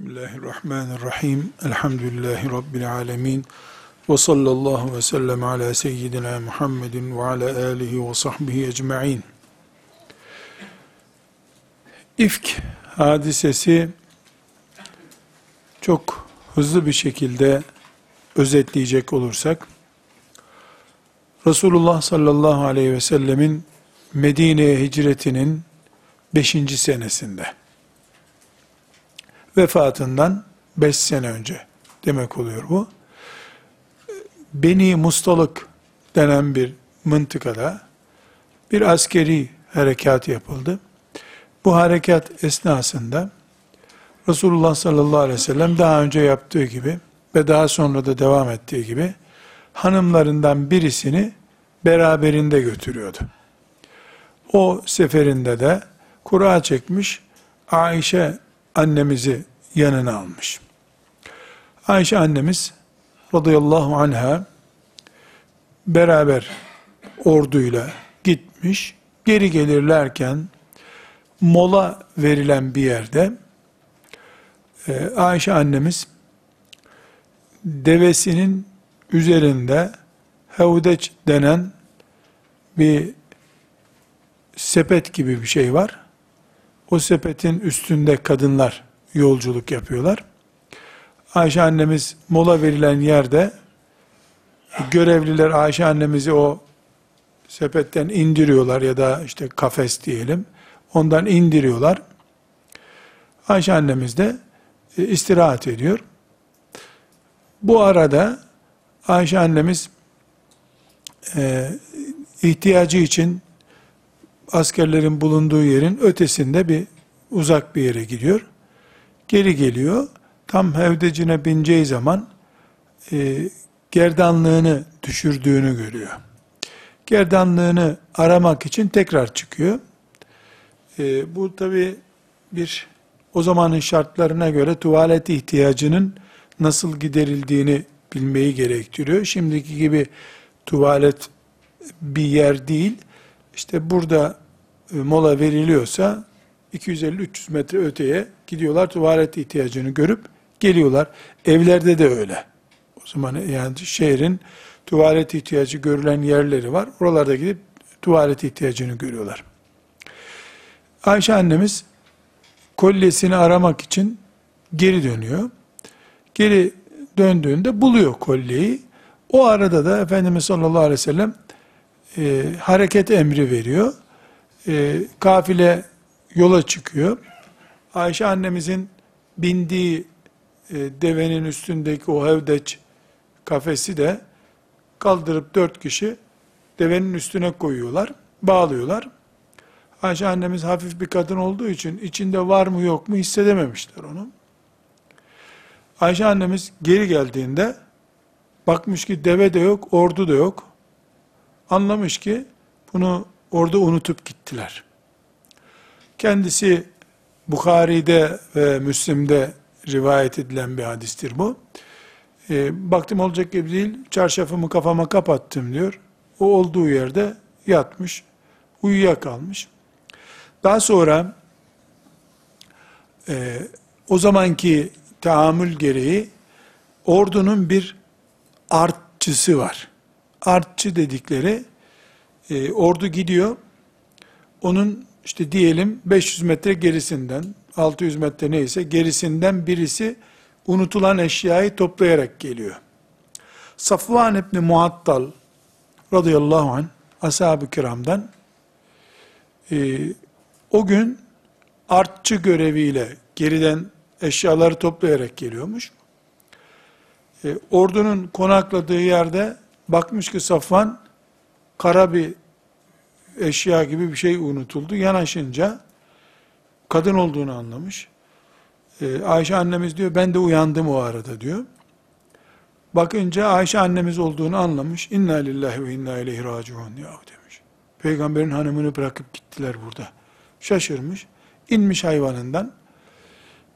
Bismillahirrahmanirrahim. Elhamdülillahi Rabbil alemin. Ve sallallahu ve sellem ala seyyidina Muhammedin ve ala alihi ve sahbihi ecma'in. İfk hadisesi çok hızlı bir şekilde özetleyecek olursak, Resulullah sallallahu aleyhi ve sellemin Medine'ye hicretinin 5. senesinde, vefatından 5 sene önce demek oluyor bu. Beni Mustalık denen bir mıntıkada bir askeri harekat yapıldı. Bu harekat esnasında Resulullah sallallahu aleyhi ve sellem daha önce yaptığı gibi ve daha sonra da devam ettiği gibi hanımlarından birisini beraberinde götürüyordu. O seferinde de kura çekmiş Ayşe annemizi yanına almış. Ayşe annemiz radıyallahu anha beraber orduyla gitmiş. Geri gelirlerken mola verilen bir yerde e, Ayşe annemiz devesinin üzerinde hevdeç denen bir sepet gibi bir şey var. O sepetin üstünde kadınlar yolculuk yapıyorlar. Ayşe annemiz mola verilen yerde görevliler Ayşe annemizi o sepetten indiriyorlar ya da işte kafes diyelim. Ondan indiriyorlar. Ayşe annemiz de e, istirahat ediyor. Bu arada Ayşe annemiz e, ihtiyacı için askerlerin bulunduğu yerin ötesinde bir uzak bir yere gidiyor. Geri geliyor. Tam hevdecine bineceği zaman e, gerdanlığını düşürdüğünü görüyor. Gerdanlığını aramak için tekrar çıkıyor. E, bu tabi bir o zamanın şartlarına göre tuvalet ihtiyacının nasıl giderildiğini bilmeyi gerektiriyor. Şimdiki gibi tuvalet bir yer değil. İşte burada e, mola veriliyorsa 250-300 metre öteye gidiyorlar tuvalet ihtiyacını görüp geliyorlar. Evlerde de öyle. O zaman yani şehrin tuvalet ihtiyacı görülen yerleri var. Oralarda gidip tuvalet ihtiyacını görüyorlar. Ayşe annemiz kolyesini aramak için geri dönüyor. Geri döndüğünde buluyor kolyeyi. O arada da Efendimiz sallallahu aleyhi ve sellem e, hareket emri veriyor. E, kafile yola çıkıyor. Ayşe annemizin bindiği e, devenin üstündeki o hevdeç kafesi de kaldırıp dört kişi devenin üstüne koyuyorlar, bağlıyorlar. Ayşe annemiz hafif bir kadın olduğu için içinde var mı yok mu hissedememişler onu. Ayşe annemiz geri geldiğinde bakmış ki deve de yok, ordu da yok. Anlamış ki bunu orada unutup gittiler. Kendisi Bukhari'de ve Müslim'de rivayet edilen bir hadistir bu. E, baktım olacak gibi değil, çarşafımı kafama kapattım diyor. O olduğu yerde yatmış, uyuyakalmış. Daha sonra e, o zamanki tahammül gereği ordunun bir artçısı var. Artçı dedikleri e, ordu gidiyor, onun işte diyelim 500 metre gerisinden, 600 metre neyse gerisinden birisi unutulan eşyayı toplayarak geliyor. Safvan İbni Muattal radıyallahu anh ashab-ı kiramdan e, o gün artçı göreviyle geriden eşyaları toplayarak geliyormuş. E, ordunun konakladığı yerde bakmış ki Safvan kara bir eşya gibi bir şey unutuldu. Yanaşınca kadın olduğunu anlamış. Ee, Ayşe annemiz diyor ben de uyandım o arada diyor. Bakınca Ayşe annemiz olduğunu anlamış. İnna lillahi ve inna ileyhi raciun ya demiş. Peygamberin hanımını bırakıp gittiler burada. Şaşırmış. İnmiş hayvanından.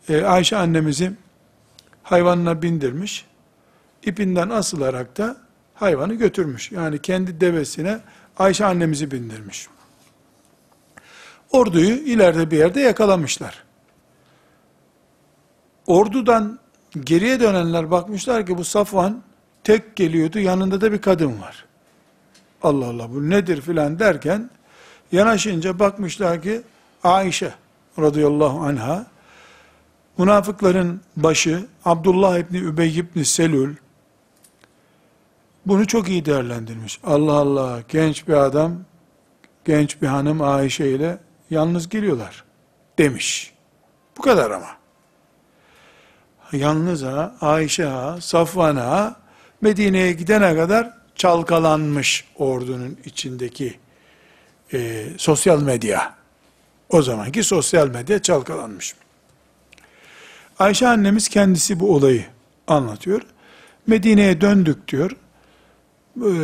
Ee, Ayşe annemizi hayvanına bindirmiş. İpinden asılarak da hayvanı götürmüş. Yani kendi devesine Ayşe annemizi bindirmiş. Orduyu ileride bir yerde yakalamışlar. Ordudan geriye dönenler bakmışlar ki bu Safvan tek geliyordu, yanında da bir kadın var. Allah Allah bu nedir filan derken yanaşınca bakmışlar ki Ayşe radıyallahu anha münafıkların başı Abdullah İbni Übey İbni Selül bunu çok iyi değerlendirmiş. Allah Allah genç bir adam genç bir hanım Ayşe ile yalnız geliyorlar demiş. Bu kadar ama. Yalnız ha, Ayşe ha, Safvan ha, Medine'ye gidene kadar çalkalanmış ordunun içindeki e, sosyal medya. O zamanki sosyal medya çalkalanmış. Ayşe annemiz kendisi bu olayı anlatıyor. Medine'ye döndük diyor.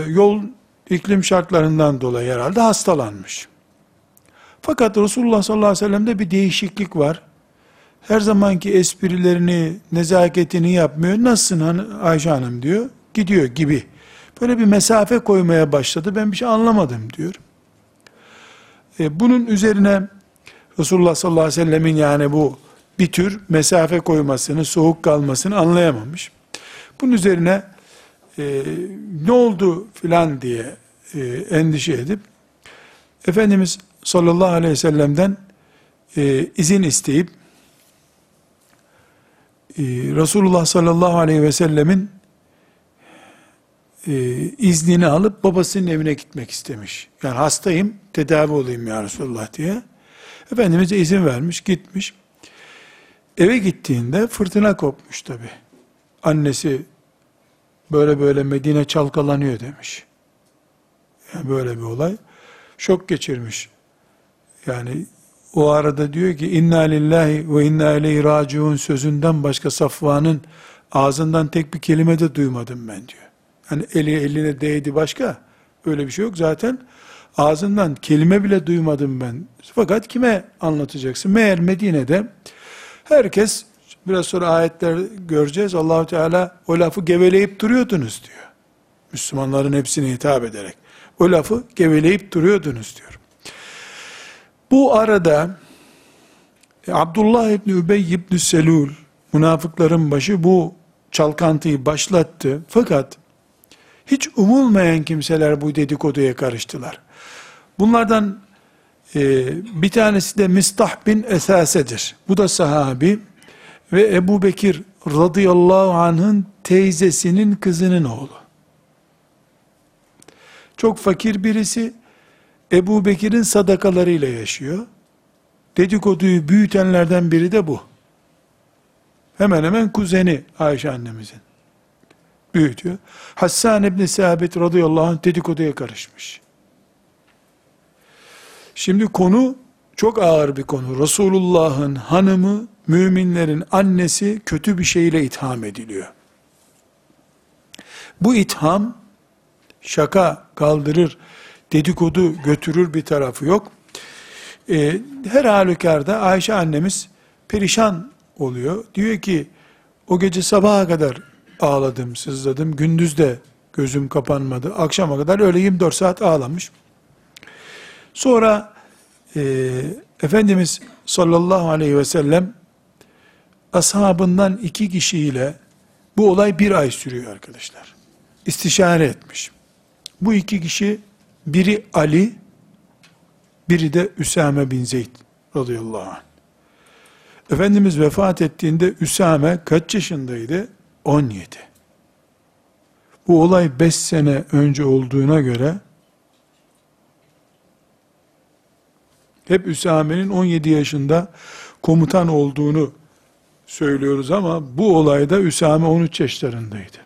Yol iklim şartlarından dolayı herhalde hastalanmış. Fakat Resulullah sallallahu aleyhi ve sellem'de bir değişiklik var. Her zamanki esprilerini, nezaketini yapmıyor. Nasılsın Ayşe Hanım diyor. Gidiyor gibi. Böyle bir mesafe koymaya başladı. Ben bir şey anlamadım diyor. E, bunun üzerine Resulullah sallallahu aleyhi ve sellemin yani bu bir tür mesafe koymasını, soğuk kalmasını anlayamamış. Bunun üzerine e, ne oldu filan diye e, endişe edip Efendimiz sallallahu aleyhi ve sellem'den e, izin isteyip e, Resulullah sallallahu aleyhi ve sellemin e, iznini alıp babasının evine gitmek istemiş. Yani hastayım, tedavi olayım ya Resulullah diye. Efendimiz de izin vermiş, gitmiş. Eve gittiğinde fırtına kopmuş tabi. Annesi böyle böyle Medine çalkalanıyor demiş. Yani böyle bir olay. Şok geçirmiş. Yani o arada diyor ki inna lillahi ve inna ileyhi raciun sözünden başka Safvan'ın ağzından tek bir kelime de duymadım ben diyor. Hani eli eline değdi başka öyle bir şey yok zaten. Ağzından kelime bile duymadım ben. Fakat kime anlatacaksın? Meğer Medine'de herkes biraz sonra ayetler göreceğiz. Allahu Teala o lafı geveleyip duruyordunuz diyor. Müslümanların hepsine hitap ederek. O lafı geveleyip duruyordunuz diyor. Bu arada e, Abdullah İbni Übey İbni Selul münafıkların başı bu çalkantıyı başlattı. Fakat hiç umulmayan kimseler bu dedikoduya karıştılar. Bunlardan e, bir tanesi de Mistah bin Esase'dir. Bu da sahabi ve Ebu Bekir radıyallahu anh'ın teyzesinin kızının oğlu. Çok fakir birisi, Ebu Bekir'in sadakalarıyla yaşıyor. Dedikoduyu büyütenlerden biri de bu. Hemen hemen kuzeni Ayşe annemizin. Büyütüyor. Hassan İbni Sabit radıyallahu anh dedikoduya karışmış. Şimdi konu çok ağır bir konu. Resulullah'ın hanımı, müminlerin annesi kötü bir şeyle itham ediliyor. Bu itham şaka kaldırır, dedikodu götürür bir tarafı yok. Ee, her halükarda Ayşe annemiz perişan oluyor. Diyor ki o gece sabaha kadar ağladım, sızladım. Gündüz de gözüm kapanmadı. Akşama kadar öyle 24 saat ağlamış. Sonra e, Efendimiz sallallahu aleyhi ve sellem ashabından iki kişiyle bu olay bir ay sürüyor arkadaşlar. İstişare etmiş. Bu iki kişi biri Ali, biri de Üsame bin Zeyd radıyallahu anh. Efendimiz vefat ettiğinde Üsame kaç yaşındaydı? 17. Bu olay 5 sene önce olduğuna göre hep Üsame'nin 17 yaşında komutan olduğunu söylüyoruz ama bu olayda Üsame 13 yaşlarındaydı.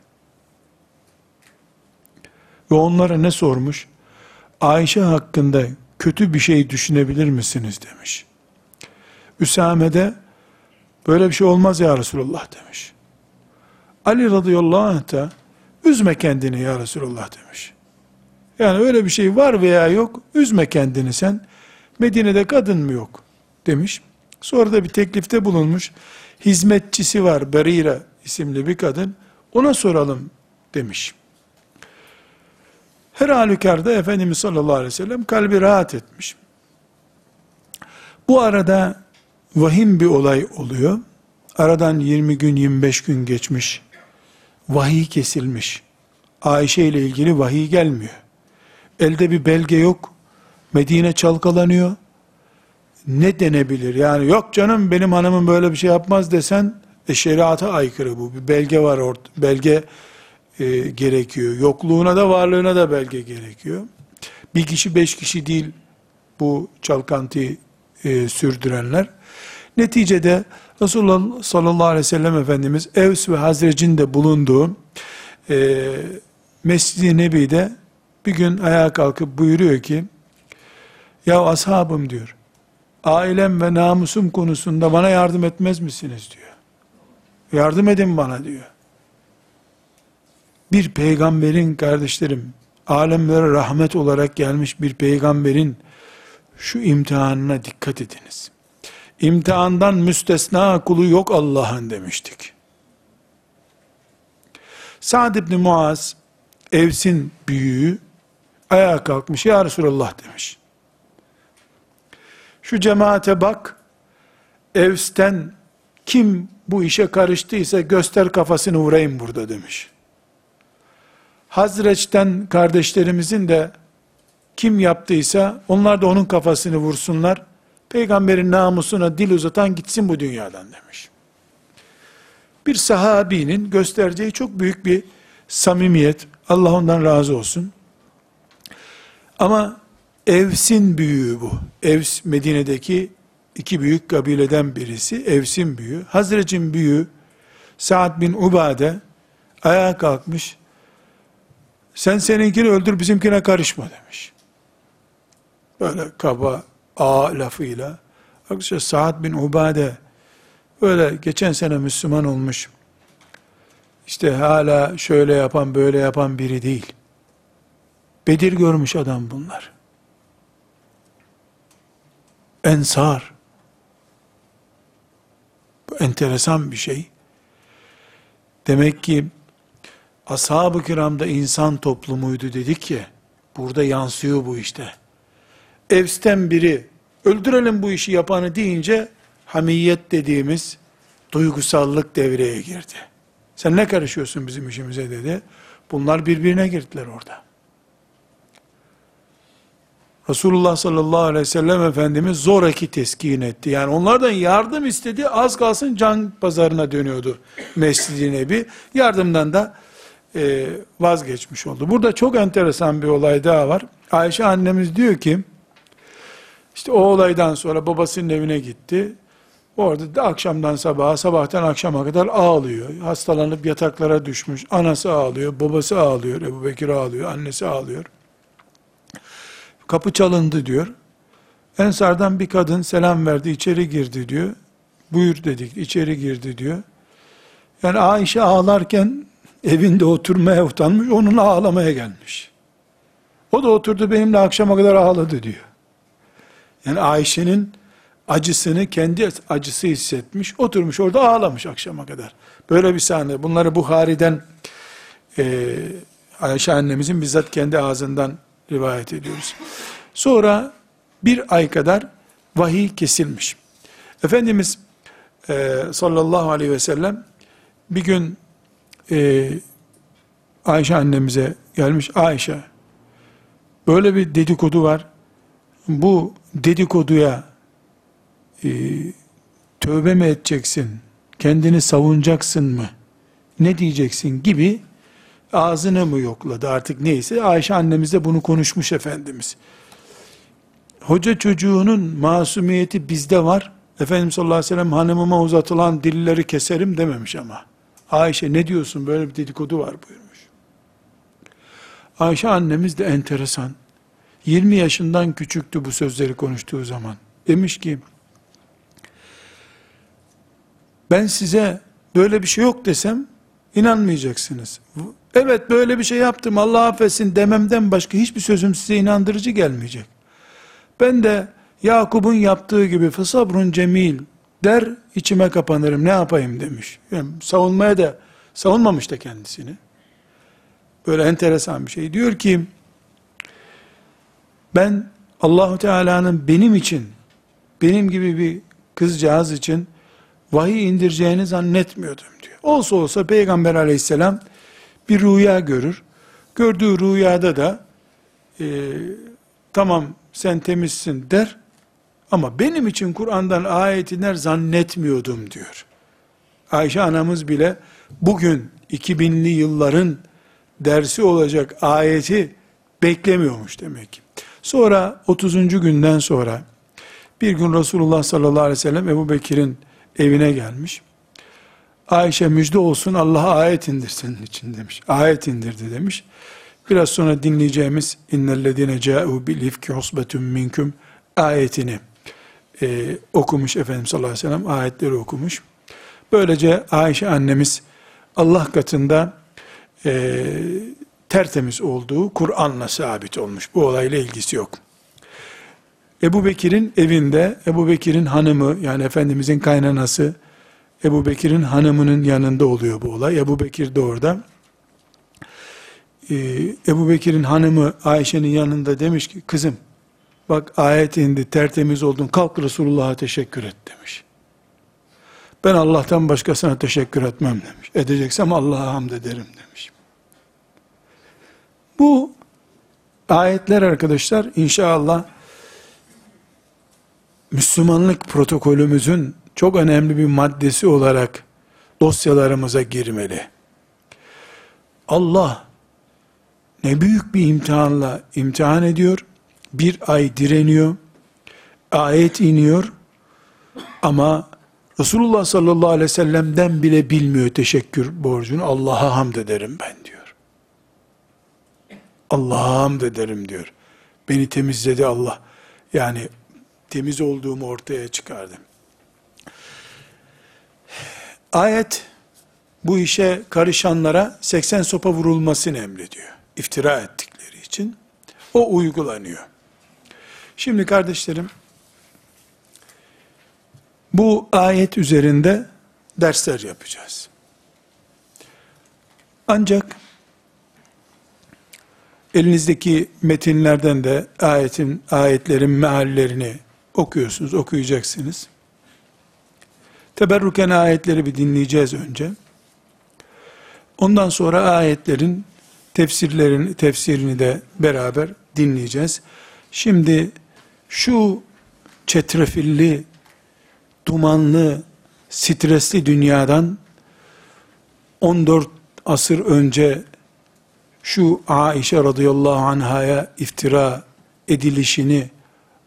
Ve onlara ne sormuş? Ayşe hakkında kötü bir şey düşünebilir misiniz demiş. Üsame de böyle bir şey olmaz ya Resulullah demiş. Ali radıyallahu anh da üzme kendini ya Resulullah demiş. Yani öyle bir şey var veya yok üzme kendini sen. Medine'de kadın mı yok demiş. Sonra da bir teklifte bulunmuş. Hizmetçisi var Berira isimli bir kadın. Ona soralım demiş. Her halükarda Efendimiz sallallahu aleyhi ve sellem kalbi rahat etmiş. Bu arada vahim bir olay oluyor. Aradan 20 gün 25 gün geçmiş. Vahiy kesilmiş. Ayşe ile ilgili vahiy gelmiyor. Elde bir belge yok. Medine çalkalanıyor. Ne denebilir? Yani yok canım benim hanımım böyle bir şey yapmaz desen e, şeriata aykırı bu. Bir belge var orada. Belge e, gerekiyor. Yokluğuna da varlığına da belge gerekiyor. Bir kişi beş kişi değil bu çalkantıyı e, sürdürenler. Neticede Resulullah sallallahu aleyhi ve sellem Efendimiz Evs ve Hazrec'in de bulunduğu e, Mescid-i Nebi'de bir gün ayağa kalkıp buyuruyor ki ya ashabım diyor ailem ve namusum konusunda bana yardım etmez misiniz diyor. Yardım edin bana diyor. Bir peygamberin kardeşlerim, alemlere rahmet olarak gelmiş bir peygamberin şu imtihanına dikkat ediniz. İmtihandan müstesna kulu yok Allah'ın demiştik. Sa'd ibn Muaz, Evs'in büyüğü, ayağa kalkmış, Ya Resulallah demiş. Şu cemaate bak, Evs'ten kim bu işe karıştıysa göster kafasını vurayım burada demiş. Hazreç'ten kardeşlerimizin de kim yaptıysa onlar da onun kafasını vursunlar. Peygamberin namusuna dil uzatan gitsin bu dünyadan demiş. Bir sahabinin göstereceği çok büyük bir samimiyet. Allah ondan razı olsun. Ama Evs'in büyüğü bu. Evs Medine'deki iki büyük kabileden birisi. Evs'in büyüğü. Hazret'in büyüğü Sa'd bin Ubade ayağa kalkmış. Sen seninkini öldür bizimkine karışma demiş. Böyle kaba a lafıyla. Arkadaşlar Sa'd bin Ubade böyle geçen sene Müslüman olmuş. İşte hala şöyle yapan böyle yapan biri değil. Bedir görmüş adam bunlar. Ensar. Bu enteresan bir şey. Demek ki ashab-ı kiramda insan toplumuydu dedik ya, burada yansıyor bu işte. Evsten biri, öldürelim bu işi yapanı deyince, hamiyet dediğimiz duygusallık devreye girdi. Sen ne karışıyorsun bizim işimize dedi. Bunlar birbirine girdiler orada. Resulullah sallallahu aleyhi ve sellem Efendimiz zoraki teskin etti. Yani onlardan yardım istedi, az kalsın can pazarına dönüyordu Mescid-i Nebi. Yardımdan da e, vazgeçmiş oldu. Burada çok enteresan bir olay daha var. Ayşe annemiz diyor ki, işte o olaydan sonra babasının evine gitti. Orada da akşamdan sabaha, sabahtan akşama kadar ağlıyor. Hastalanıp yataklara düşmüş. Anası ağlıyor, babası ağlıyor, Ebu Bekir ağlıyor, annesi ağlıyor. Kapı çalındı diyor. Ensardan bir kadın selam verdi, içeri girdi diyor. Buyur dedik, içeri girdi diyor. Yani Ayşe ağlarken evinde oturmaya utanmış, onun ağlamaya gelmiş. O da oturdu benimle akşama kadar ağladı diyor. Yani Ayşe'nin acısını kendi acısı hissetmiş, oturmuş orada ağlamış akşama kadar. Böyle bir sahne. Bunları Bukhari'den e, Ayşe annemizin bizzat kendi ağzından rivayet ediyoruz. Sonra bir ay kadar vahiy kesilmiş. Efendimiz e, sallallahu aleyhi ve sellem bir gün e, Ayşe annemize gelmiş. Ayşe böyle bir dedikodu var. Bu dedikoduya e, tövbe mi edeceksin? Kendini savunacaksın mı? Ne diyeceksin gibi ağzını mı yokladı artık neyse. Ayşe annemiz de bunu konuşmuş Efendimiz. Hoca çocuğunun masumiyeti bizde var. Efendimiz sallallahu aleyhi ve sellem hanımıma uzatılan dilleri keserim dememiş ama. Ayşe ne diyorsun böyle bir dedikodu var buyurmuş. Ayşe annemiz de enteresan. 20 yaşından küçüktü bu sözleri konuştuğu zaman. Demiş ki, ben size böyle bir şey yok desem inanmayacaksınız. Evet böyle bir şey yaptım Allah affetsin dememden başka hiçbir sözüm size inandırıcı gelmeyecek. Ben de Yakup'un yaptığı gibi fısabrun cemil der içime kapanırım ne yapayım demiş. Yani savunmaya da savunmamış da kendisini. Böyle enteresan bir şey. Diyor ki ben Allahu Teala'nın benim için benim gibi bir kızcağız için vahiy indireceğini zannetmiyordum diyor. Olsa olsa Peygamber aleyhisselam bir rüya görür. Gördüğü rüyada da e, tamam sen temizsin der ama benim için Kur'an'dan ayet iner zannetmiyordum diyor. Ayşe anamız bile bugün 2000'li yılların dersi olacak ayeti beklemiyormuş demek ki. Sonra 30. günden sonra bir gün Resulullah sallallahu aleyhi ve sellem Ebu Bekir'in evine gelmiş. Ayşe müjde olsun Allah ayet indir senin için demiş. Ayet indirdi demiş. Biraz sonra dinleyeceğimiz innellezine ca'u bil ifki husbetun minkum ayetini e, okumuş Efendimiz sallallahu aleyhi ve sellem ayetleri okumuş. Böylece Ayşe annemiz Allah katında e, tertemiz olduğu Kur'an'la sabit olmuş. Bu olayla ilgisi yok. Ebu Bekir'in evinde Ebu Bekir'in hanımı yani Efendimizin kaynanası Ebu Bekir'in hanımının yanında oluyor bu olay. Ebu Bekir de orada. Ee, Ebu Bekir'in hanımı Ayşe'nin yanında demiş ki kızım bak ayet indi tertemiz oldun kalk Resulullah'a teşekkür et demiş. Ben Allah'tan başkasına teşekkür etmem demiş. Edeceksem Allah'a hamd ederim demiş. Bu ayetler arkadaşlar inşallah Müslümanlık protokolümüzün çok önemli bir maddesi olarak dosyalarımıza girmeli. Allah ne büyük bir imtihanla imtihan ediyor. Bir ay direniyor. Ayet iniyor. Ama Resulullah sallallahu aleyhi ve sellem'den bile bilmiyor teşekkür borcunu. Allah'a hamd ederim ben diyor. Allah'a hamd ederim diyor. Beni temizledi Allah. Yani temiz olduğumu ortaya çıkardım. Ayet bu işe karışanlara 80 sopa vurulmasını emrediyor. İftira ettikleri için. O uygulanıyor. Şimdi kardeşlerim, bu ayet üzerinde dersler yapacağız. Ancak elinizdeki metinlerden de ayetin ayetlerin meallerini okuyorsunuz, okuyacaksınız. Teberruken ayetleri bir dinleyeceğiz önce. Ondan sonra ayetlerin tefsirlerini, tefsirini de beraber dinleyeceğiz. Şimdi şu çetrefilli, dumanlı, stresli dünyadan 14 asır önce şu Aişe radıyallahu anhaya iftira edilişini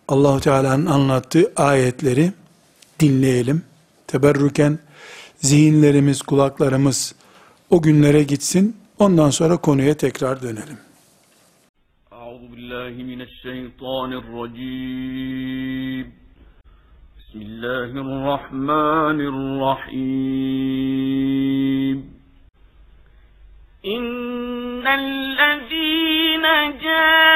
Allahu Teala'nın anlattığı ayetleri dinleyelim. Teberrüken zihinlerimiz, kulaklarımız o günlere gitsin. Ondan sonra konuya tekrar dönelim. Euzu billahi mineşşeytanirracim. Bismillahirrahmanirrahim. İnnellezîne câ'û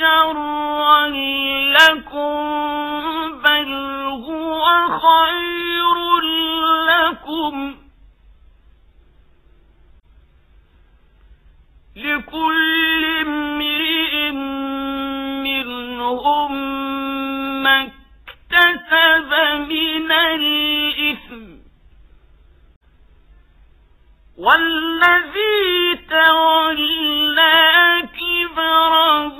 شرا لكم بل هو خير لكم. لكل امرئ منهم ما اكتسب من الإثم. والذي تولى كبره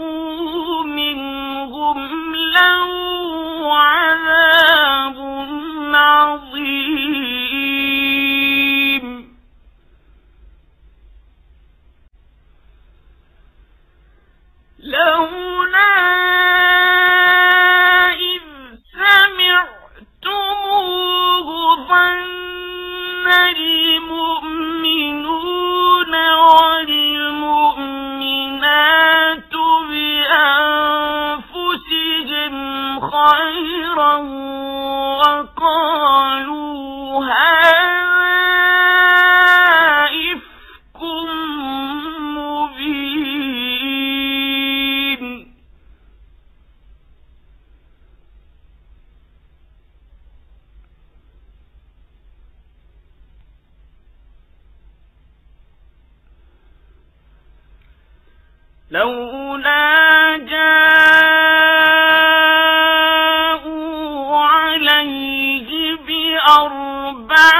عليه بأربعة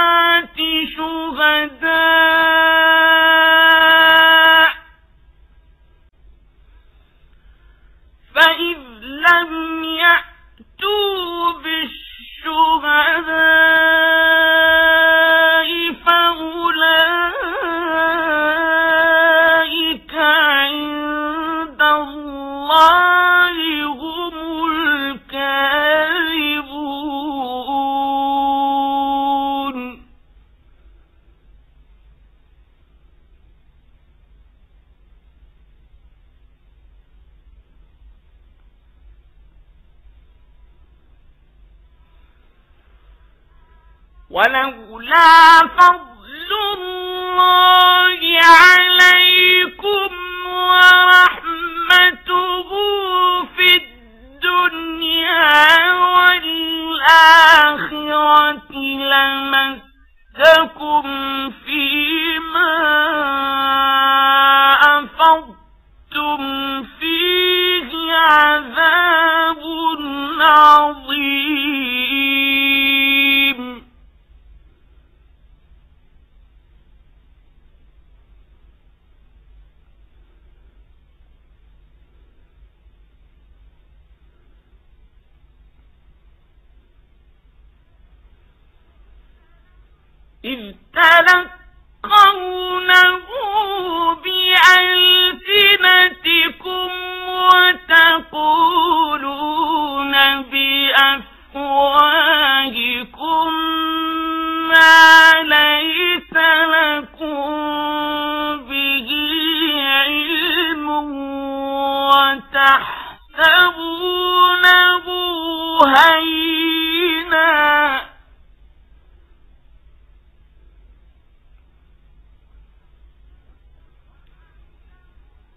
شهداء.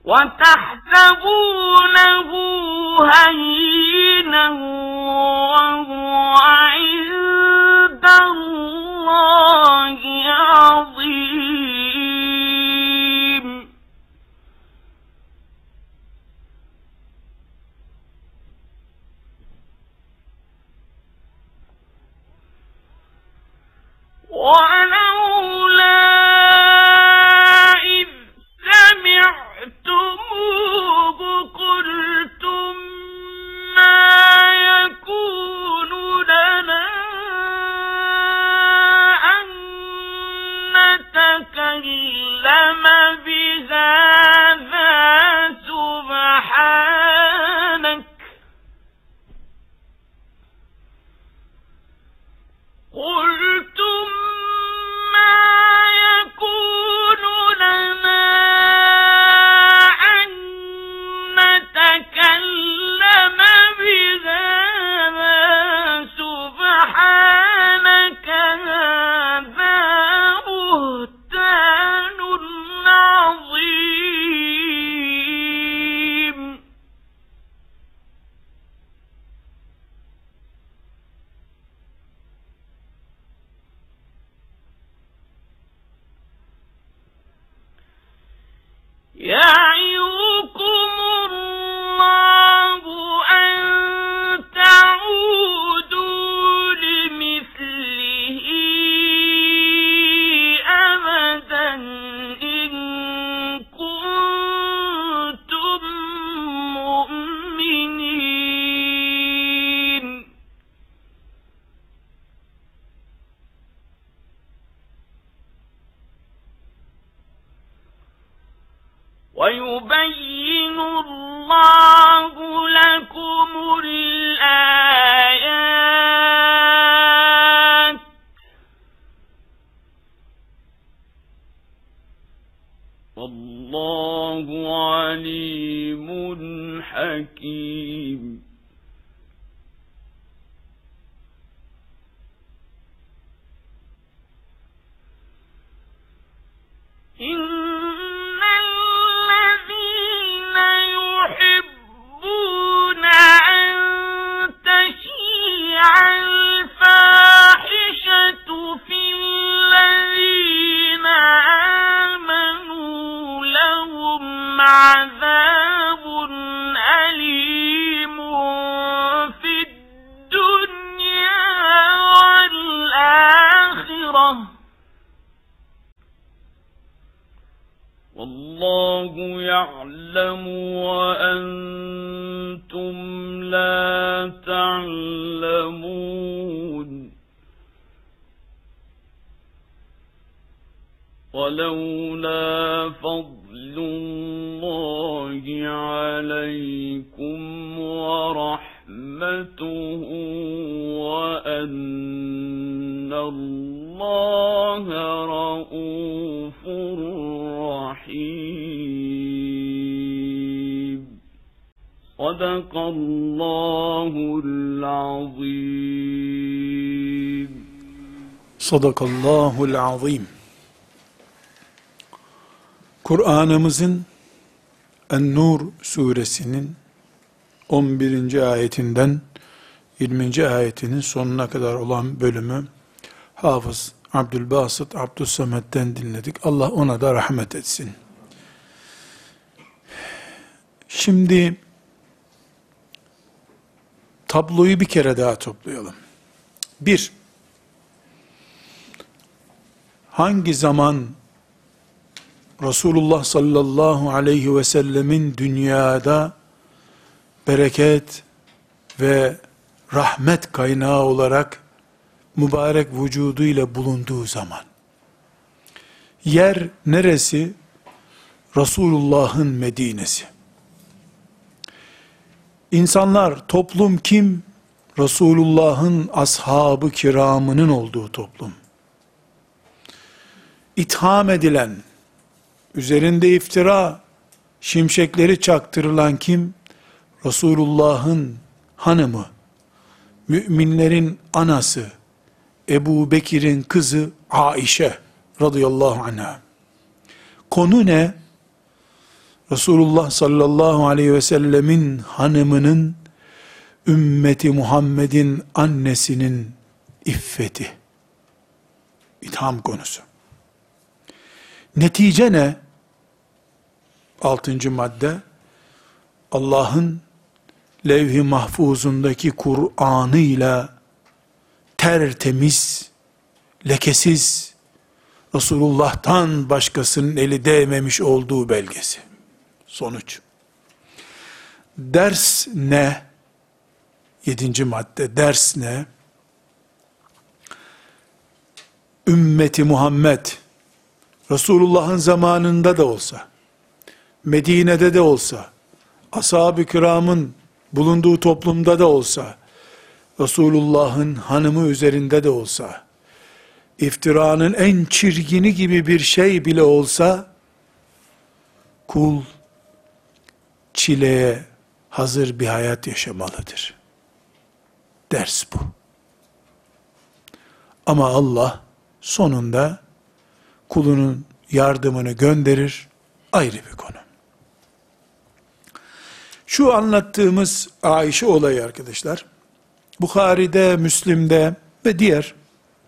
وتحسبونه هينا وهو Sadakallahul azim. Kur'an'ımızın En-Nur suresinin 11. ayetinden 20. ayetinin sonuna kadar olan bölümü Hafız Abdülbasit Abdüssamet'ten dinledik. Allah ona da rahmet etsin. Şimdi tabloyu bir kere daha toplayalım. Bir, hangi zaman Resulullah sallallahu aleyhi ve sellemin dünyada bereket ve rahmet kaynağı olarak mübarek vücuduyla bulunduğu zaman yer neresi? Resulullah'ın Medine'si. İnsanlar, toplum kim? Resulullah'ın ashabı kiramının olduğu toplum itham edilen, üzerinde iftira, şimşekleri çaktırılan kim? Resulullah'ın hanımı, müminlerin anası, Ebu Bekir'in kızı Aişe radıyallahu anha. Konu ne? Resulullah sallallahu aleyhi ve sellemin hanımının, ümmeti Muhammed'in annesinin iffeti. İtham konusu. Netice ne? Altıncı madde, Allah'ın levh-i mahfuzundaki Kur'an'ıyla tertemiz, lekesiz, Resulullah'tan başkasının eli değmemiş olduğu belgesi. Sonuç. Ders ne? Yedinci madde, ders ne? Ümmeti Muhammed, Resulullah'ın zamanında da olsa, Medine'de de olsa, ashab-ı kiramın bulunduğu toplumda da olsa, Resulullah'ın hanımı üzerinde de olsa, iftiranın en çirgini gibi bir şey bile olsa, kul, çileye hazır bir hayat yaşamalıdır. Ders bu. Ama Allah sonunda kulunun yardımını gönderir, ayrı bir konu. Şu anlattığımız Ayşe olayı arkadaşlar, Bukhari'de, Müslim'de ve diğer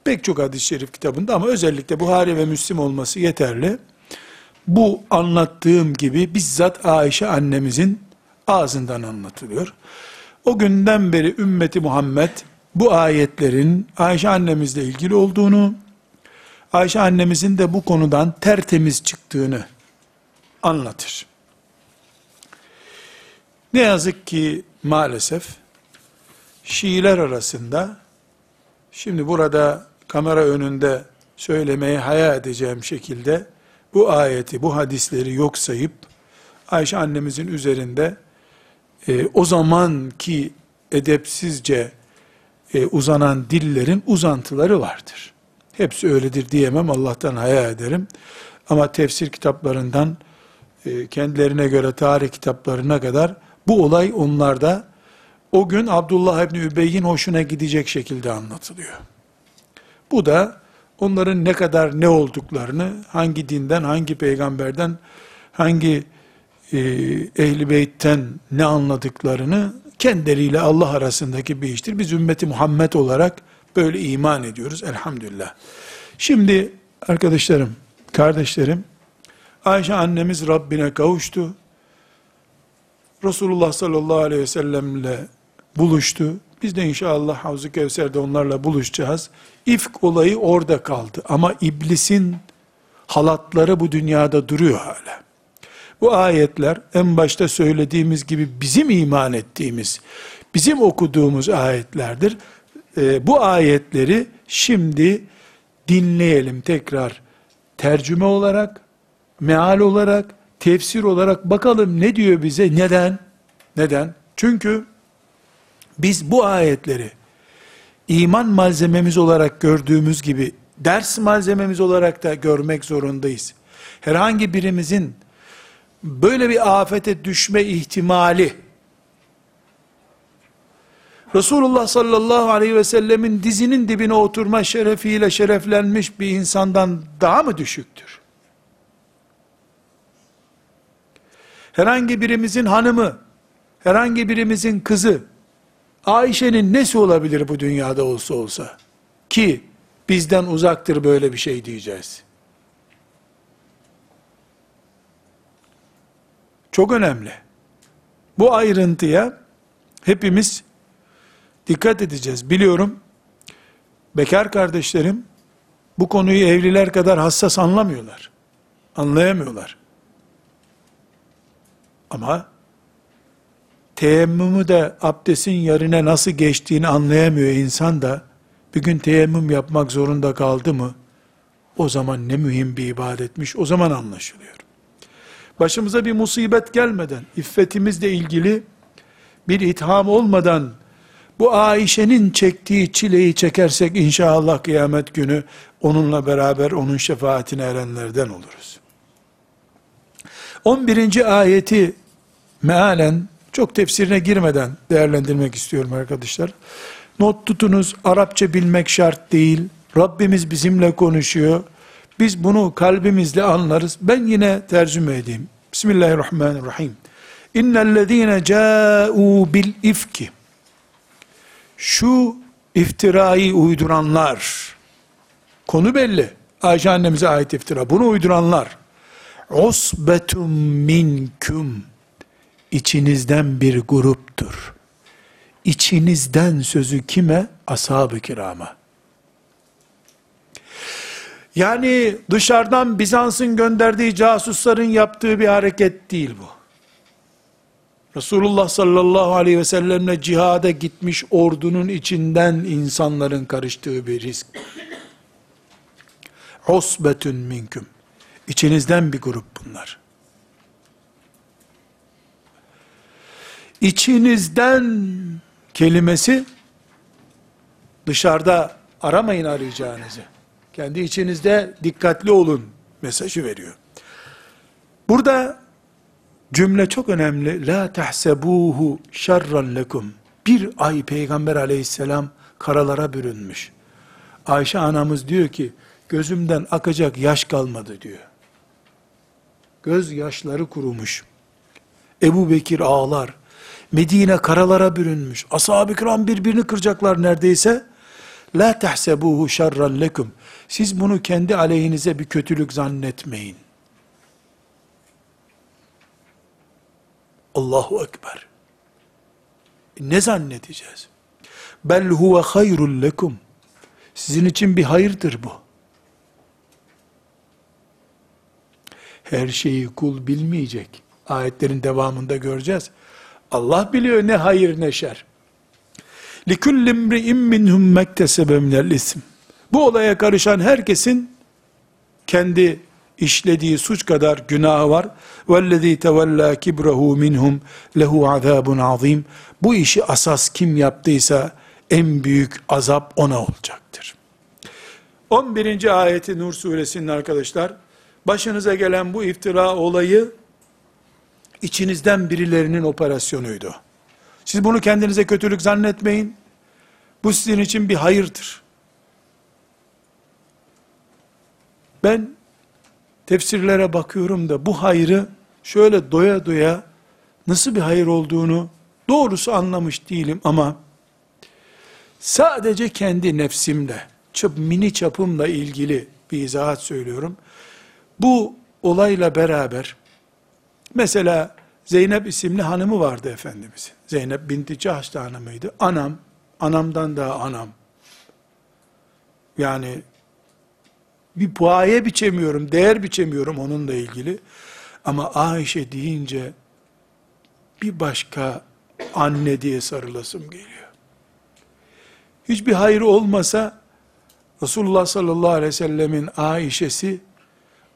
pek çok hadis-i şerif kitabında ama özellikle Buhari ve Müslim olması yeterli. Bu anlattığım gibi bizzat Ayşe annemizin ağzından anlatılıyor. O günden beri ümmeti Muhammed bu ayetlerin Ayşe annemizle ilgili olduğunu, Ayşe annemizin de bu konudan tertemiz çıktığını anlatır. Ne yazık ki maalesef Şiiler arasında şimdi burada kamera önünde söylemeyi hayal edeceğim şekilde bu ayeti, bu hadisleri yok sayıp Ayşe annemizin üzerinde e, o zamanki edepsizce e, uzanan dillerin uzantıları vardır. Hepsi öyledir diyemem, Allah'tan hayal ederim. Ama tefsir kitaplarından e, kendilerine göre tarih kitaplarına kadar bu olay onlarda o gün Abdullah İbni Übey'in hoşuna gidecek şekilde anlatılıyor. Bu da onların ne kadar ne olduklarını, hangi dinden, hangi peygamberden, hangi e, ehli beytten ne anladıklarını kendileriyle Allah arasındaki bir iştir. Biz ümmeti Muhammed olarak böyle iman ediyoruz elhamdülillah. Şimdi arkadaşlarım, kardeşlerim, Ayşe annemiz Rabbine kavuştu. Resulullah sallallahu aleyhi ve sellemle buluştu. Biz de inşallah Havzu Kevser'de onlarla buluşacağız. İfk olayı orada kaldı. Ama iblisin halatları bu dünyada duruyor hala. Bu ayetler en başta söylediğimiz gibi bizim iman ettiğimiz, bizim okuduğumuz ayetlerdir. Ee, bu ayetleri şimdi dinleyelim tekrar tercüme olarak, meal olarak, tefsir olarak bakalım ne diyor bize, neden? Neden? Çünkü biz bu ayetleri iman malzememiz olarak gördüğümüz gibi ders malzememiz olarak da görmek zorundayız. Herhangi birimizin böyle bir afete düşme ihtimali Resulullah sallallahu aleyhi ve sellemin dizinin dibine oturma şerefiyle şereflenmiş bir insandan daha mı düşüktür? Herhangi birimizin hanımı, herhangi birimizin kızı, Ayşe'nin nesi olabilir bu dünyada olsa olsa? Ki bizden uzaktır böyle bir şey diyeceğiz. Çok önemli. Bu ayrıntıya hepimiz dikkat edeceğiz. Biliyorum bekar kardeşlerim bu konuyu evliler kadar hassas anlamıyorlar. Anlayamıyorlar. Ama teyemmümü de abdestin yerine nasıl geçtiğini anlayamıyor insan da bir gün teyemmüm yapmak zorunda kaldı mı o zaman ne mühim bir ibadetmiş o zaman anlaşılıyor. Başımıza bir musibet gelmeden, iffetimizle ilgili bir itham olmadan bu Ayşe'nin çektiği çileyi çekersek inşallah kıyamet günü onunla beraber onun şefaatine erenlerden oluruz. 11. ayeti mealen çok tefsirine girmeden değerlendirmek istiyorum arkadaşlar. Not tutunuz, Arapça bilmek şart değil. Rabbimiz bizimle konuşuyor. Biz bunu kalbimizle anlarız. Ben yine tercüme edeyim. Bismillahirrahmanirrahim. İnnellezîne câû bil ifki. Şu iftirayı uyduranlar, konu belli. Ayşe annemize ait iftira. Bunu uyduranlar, usbetum minküm, içinizden bir gruptur. İçinizden sözü kime? Ashab-ı kirama. Yani dışarıdan Bizans'ın gönderdiği casusların yaptığı bir hareket değil bu. Resulullah sallallahu aleyhi ve sellemle cihada gitmiş ordunun içinden insanların karıştığı bir risk. Osbetün minküm. İçinizden bir grup bunlar. İçinizden kelimesi dışarıda aramayın arayacağınızı. Kendi içinizde dikkatli olun mesajı veriyor. Burada cümle çok önemli. La tahsebuhu şerran lekum. Bir ay Peygamber aleyhisselam karalara bürünmüş. Ayşe anamız diyor ki, gözümden akacak yaş kalmadı diyor. Göz yaşları kurumuş. Ebu Bekir ağlar. Medine karalara bürünmüş. Ashab-ı kiram birbirini kıracaklar neredeyse. La tahsebuhu şerran lekum. Siz bunu kendi aleyhinize bir kötülük zannetmeyin. Allahu Ekber. Ne zannedeceğiz? Bel huve hayrul lekum. Sizin için bir hayırdır bu. Her şeyi kul bilmeyecek. Ayetlerin devamında göreceğiz. Allah biliyor ne hayır ne şer. لِكُلِّ امْرِئٍ مِّنْهُمْ مَكْتَسَبَ مِنَ الْاِسْمِ Bu olaya karışan herkesin kendi işlediği suç kadar günahı var. وَالَّذ۪ي تَوَلَّا كِبْرَهُ مِنْهُمْ لَهُ عَذَابٌ azim. Bu işi asas kim yaptıysa en büyük azap ona olacaktır. 11. ayeti Nur suresinin arkadaşlar, başınıza gelen bu iftira olayı, içinizden birilerinin operasyonuydu. Siz bunu kendinize kötülük zannetmeyin. Bu sizin için bir hayırdır. Ben tefsirlere bakıyorum da bu hayrı şöyle doya doya nasıl bir hayır olduğunu doğrusu anlamış değilim ama sadece kendi nefsimle, çap, mini çapımla ilgili bir izahat söylüyorum. Bu olayla beraber mesela Zeynep isimli hanımı vardı Efendimizin. Zeynep binti Cahş da hanımıydı. Anam, anamdan daha anam. Yani bir puaye biçemiyorum, değer biçemiyorum onunla ilgili. Ama Ayşe deyince bir başka anne diye sarılasım geliyor. Hiçbir hayır olmasa Resulullah sallallahu aleyhi ve sellemin Ayşe'si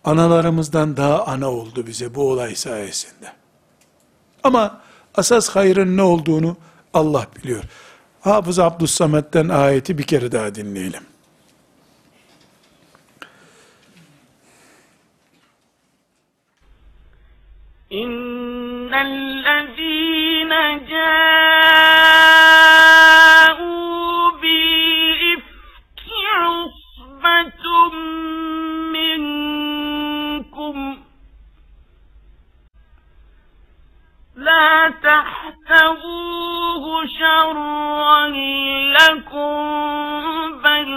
analarımızdan daha ana oldu bize bu olay sayesinde. Ama asas hayrın ne olduğunu Allah biliyor. Hafız Abdüssamet'ten ayeti bir kere daha dinleyelim. إن الذين جاءوا بالإفك عصبة منكم لا تحسبوه شرا لكم بل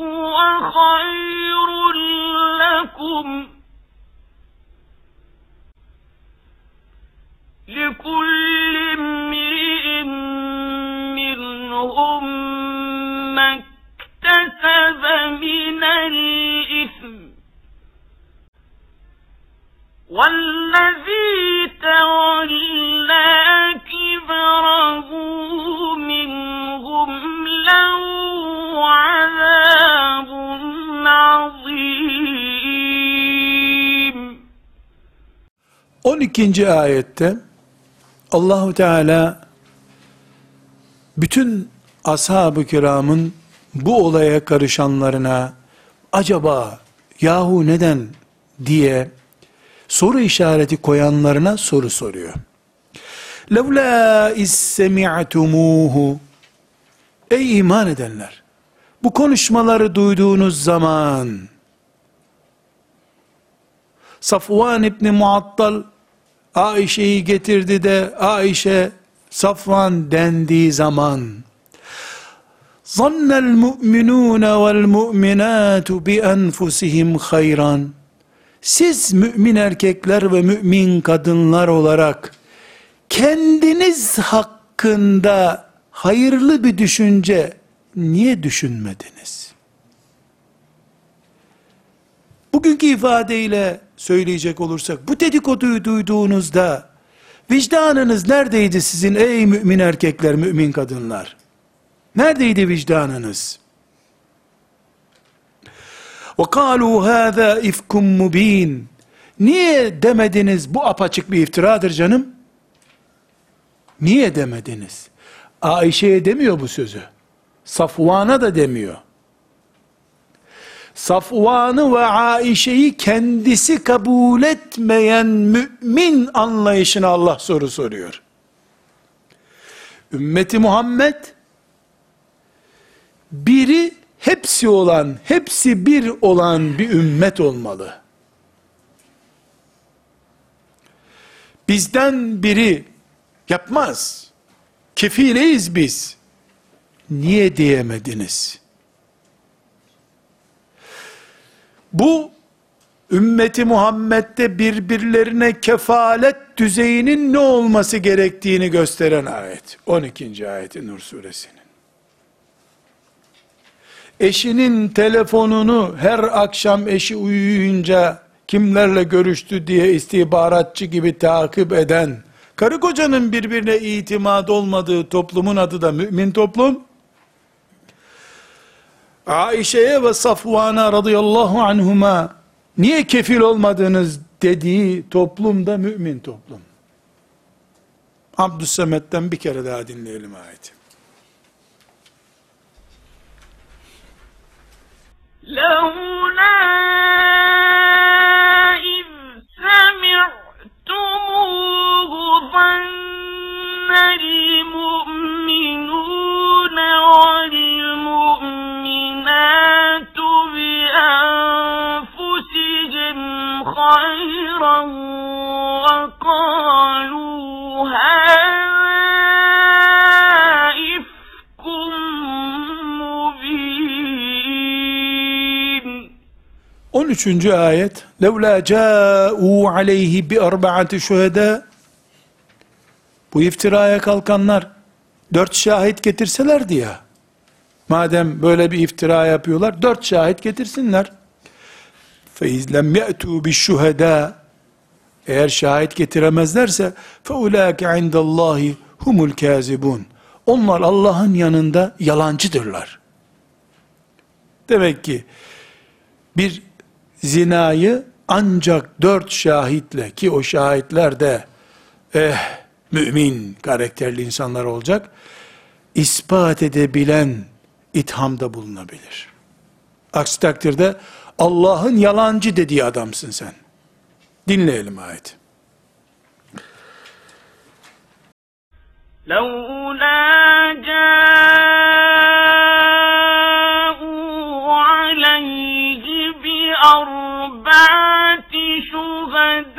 هو خير لكم لكل امرئ منهم ما اكتسب من الإثم والذي تولى كبره منهم له عذاب عظيم 12. ayette Allahu Teala bütün ashab-ı kiramın bu olaya karışanlarına acaba yahu neden diye soru işareti koyanlarına soru soruyor. Levla is-semi'tumuhu Ey iman edenler! Bu konuşmaları duyduğunuz zaman Safvan İbni Muattal Aişe'yi getirdi de Aişe Safvan dendiği zaman zannel mu'minune vel mu'minatu bi enfusihim hayran siz mümin erkekler ve mümin kadınlar olarak kendiniz hakkında hayırlı bir düşünce niye düşünmediniz? Bugünkü ifadeyle söyleyecek olursak, bu dedikoduyu duyduğunuzda, vicdanınız neredeydi sizin ey mümin erkekler, mümin kadınlar? Neredeydi vicdanınız? وَقَالُوا هَذَا اِفْكُمْ مُب۪ينَ Niye demediniz bu apaçık bir iftiradır canım? Niye demediniz? Ayşe'ye demiyor bu sözü. Safvan'a da demiyor. Safvan'ı ve Aişe'yi kendisi kabul etmeyen mümin anlayışına Allah soru soruyor. Ümmeti Muhammed biri hepsi olan, hepsi bir olan bir ümmet olmalı. Bizden biri yapmaz. Kefileyiz biz. Niye diyemediniz? Bu ümmeti Muhammed'de birbirlerine kefalet düzeyinin ne olması gerektiğini gösteren ayet. 12. ayeti Nur suresinin. Eşinin telefonunu her akşam eşi uyuyunca kimlerle görüştü diye istihbaratçı gibi takip eden, karı kocanın birbirine itimat olmadığı toplumun adı da mümin toplum, Aişe'ye ve Safvan'a radıyallahu anhuma niye kefil olmadınız dediği toplum da mümin toplum. Abdüssemet'ten bir kere daha dinleyelim ayeti. لولا إذ سمعتموه ظن المؤمنون والمؤمنات خيرا وقالوا هذا إفك مبين 13. ayet لَوْلَا جَاءُوا عَلَيْهِ بِأَرْبَعَةِ شُهَدَى Bu iftiraya kalkanlar dört şahit getirselerdi ya. Madem böyle bir iftira yapıyorlar, dört şahit getirsinler. فَاِذْ لَمْ يَأْتُوا بِالشُّهَدَى Eğer şahit getiremezlerse فَاُولَٰكَ عِنْدَ اللّٰهِ humul kazibun. Onlar Allah'ın yanında yalancıdırlar. Demek ki bir zinayı ancak dört şahitle ki o şahitler de eh mümin karakterli insanlar olacak ispat edebilen ithamda bulunabilir. Aksi takdirde Allah'ın yalancı dediği adamsın sen. Dinleyelim ayeti. لولا جاءوا عليه بأربعة شهداء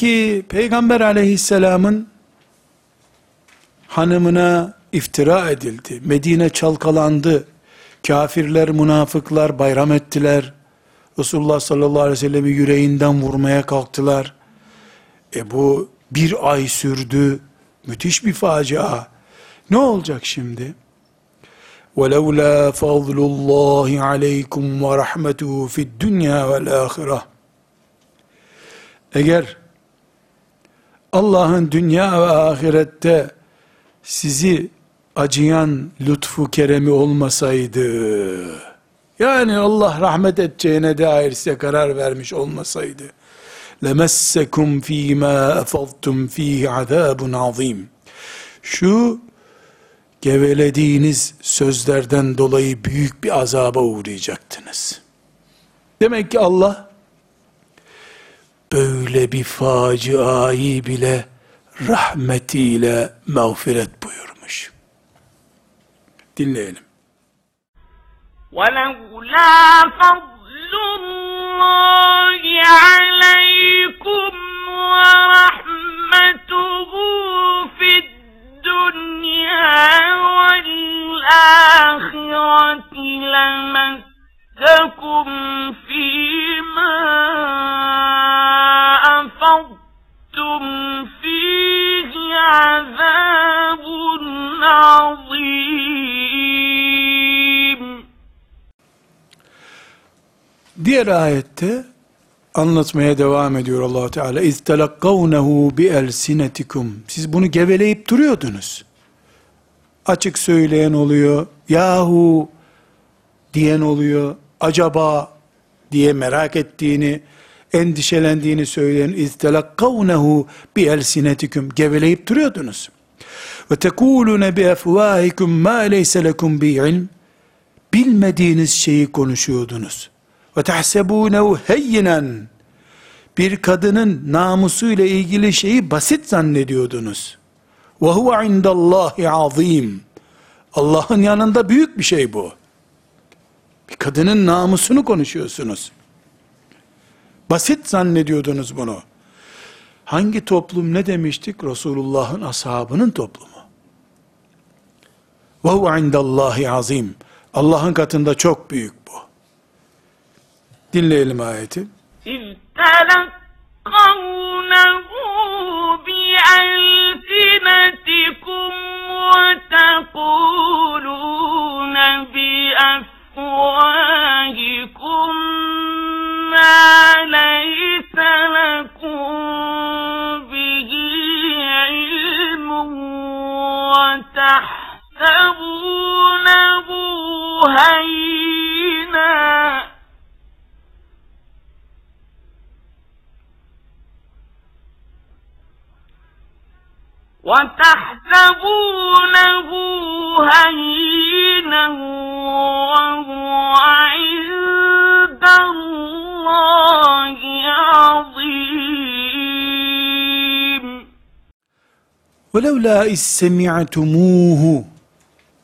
Peki Peygamber aleyhisselamın hanımına iftira edildi. Medine çalkalandı. Kafirler, münafıklar bayram ettiler. Resulullah sallallahu aleyhi ve sellem'i yüreğinden vurmaya kalktılar. E bu bir ay sürdü. Müthiş bir facia. Ne olacak şimdi? وَلَوْلَا فَضْلُ اللّٰهِ عَلَيْكُمْ وَرَحْمَتُهُ فِي الدُّنْيَا وَالْآخِرَةِ Eğer Allah'ın dünya ve ahirette sizi acıyan lütfu keremi olmasaydı, yani Allah rahmet edeceğine dair size karar vermiş olmasaydı, lemessekum fîmâ efadtum fîhî azâbun azîm. Şu gevelediğiniz sözlerden dolayı büyük bir azaba uğrayacaktınız. Demek ki Allah böyle bir faciayı bile rahmetiyle mağfiret buyurmuş. Dinleyelim. ولولا فضل الله عليكم ورحمته في الدنيا والآخرة لمسكم فيما أفضتم فيه عذاب عظيم Diğer ayette anlatmaya devam ediyor allah Teala. اِذْ تَلَقَّوْنَهُ بِأَلْسِنَتِكُمْ Siz bunu geveleyip duruyordunuz. Açık söyleyen oluyor, yahu diyen oluyor, acaba diye merak ettiğini, endişelendiğini söyleyen iztelakkavnehu bi elsinetikum geveleyip duruyordunuz. Ve tekulune bi efvahikum ma leyse lekum bi ilm bilmediğiniz şeyi konuşuyordunuz. Ve tahsebunehu heyyinen bir kadının namusuyla ilgili şeyi basit zannediyordunuz. Ve huve indallahi azim. Allah'ın yanında büyük bir şey bu. Bir kadının namusunu konuşuyorsunuz. Basit zannediyordunuz bunu. Hangi toplum ne demiştik? Resulullah'ın ashabının toplumu. Ve huve indallahi azim. Allah'ın katında çok büyük bu. Dinleyelim ayeti. إذ تلقونه بألسنتكم وتقولون بأفواهكم ما ليس لكم به علم وتحسبونه هينا وتحسبونه هينا وهو عند الله عظيم ولولا إذ سمعتموه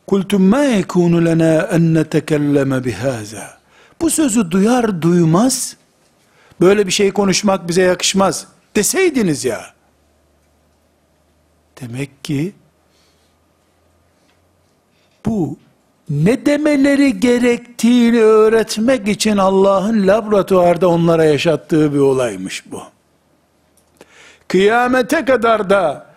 قلتم ما يكون لنا أن نتكلم بهذا Bu sözü duyar duymaz böyle bir şey konuşmak bize yakışmaz deseydiniz ya. Demek ki bu ne demeleri gerektiğini öğretmek için Allah'ın laboratuvarda onlara yaşattığı bir olaymış bu. Kıyamete kadar da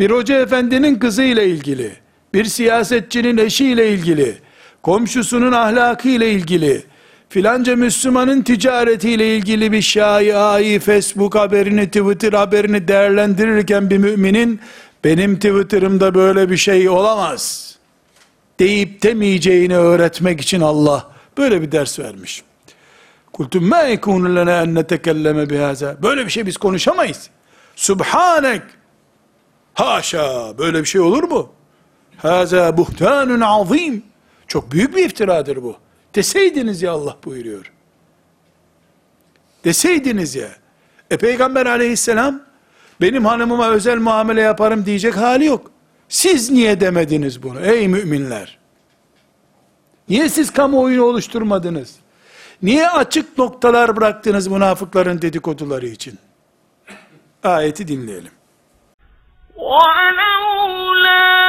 bir hoca efendinin kızı ile ilgili, bir siyasetçinin eşi ile ilgili, komşusunun ahlakı ile ilgili, filanca Müslümanın ticaretiyle ilgili bir şaiayı, Facebook haberini, Twitter haberini değerlendirirken bir müminin, benim Twitter'ımda böyle bir şey olamaz deyip demeyeceğini öğretmek için Allah böyle bir ders vermiş. Kultum ma yekunu lena en netekelleme bihaza. Böyle bir şey biz konuşamayız. Subhanek. Haşa. Böyle bir şey olur mu? Haza buhtanun azim. Çok büyük bir iftiradır bu. Deseydiniz ya Allah buyuruyor. Deseydiniz ya. E Peygamber aleyhisselam benim hanımıma özel muamele yaparım diyecek hali yok. Siz niye demediniz bunu ey müminler? Niye siz kamuoyunu oluşturmadınız? Niye açık noktalar bıraktınız münafıkların dedikoduları için? Ayeti dinleyelim. ولولا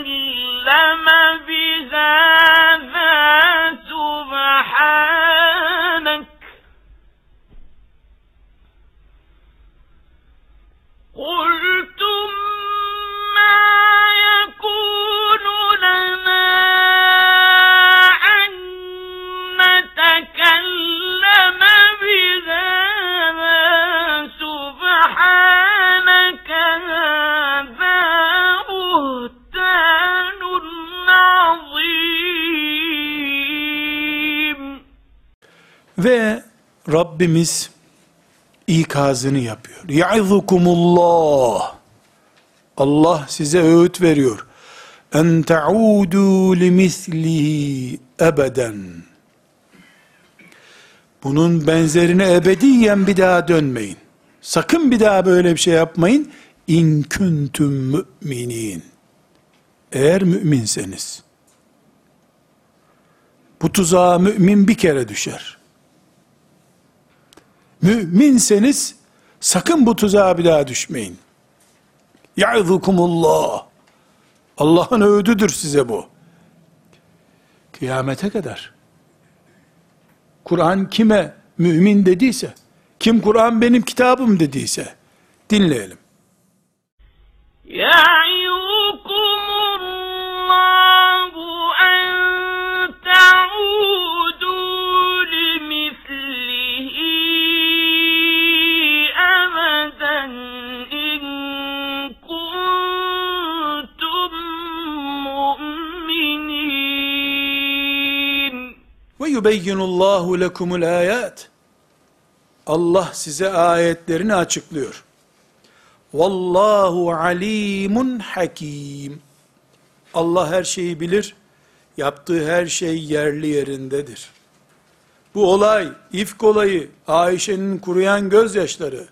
تكلم بذلك Rabbimiz ikazını yapıyor. Ya'izukumullah. Allah size öğüt veriyor. En ta'udu limislihi ebeden. Bunun benzerine ebediyen bir daha dönmeyin. Sakın bir daha böyle bir şey yapmayın. İn kuntum müminin. Eğer müminseniz. Bu tuzağa mümin bir kere düşer. Müminseniz sakın bu tuzağa bir daha düşmeyin. Ya'zukumullah. Allah'ın öğüdüdür size bu. Kıyamete kadar. Kur'an kime mümin dediyse, kim Kur'an benim kitabım dediyse dinleyelim. Ya yubeyyinullahu lekumul ayat. Allah size ayetlerini açıklıyor. Vallahu alimun hakim. Allah her şeyi bilir. Yaptığı her şey yerli yerindedir. Bu olay, ifk olayı, Ayşe'nin kuruyan gözyaşları,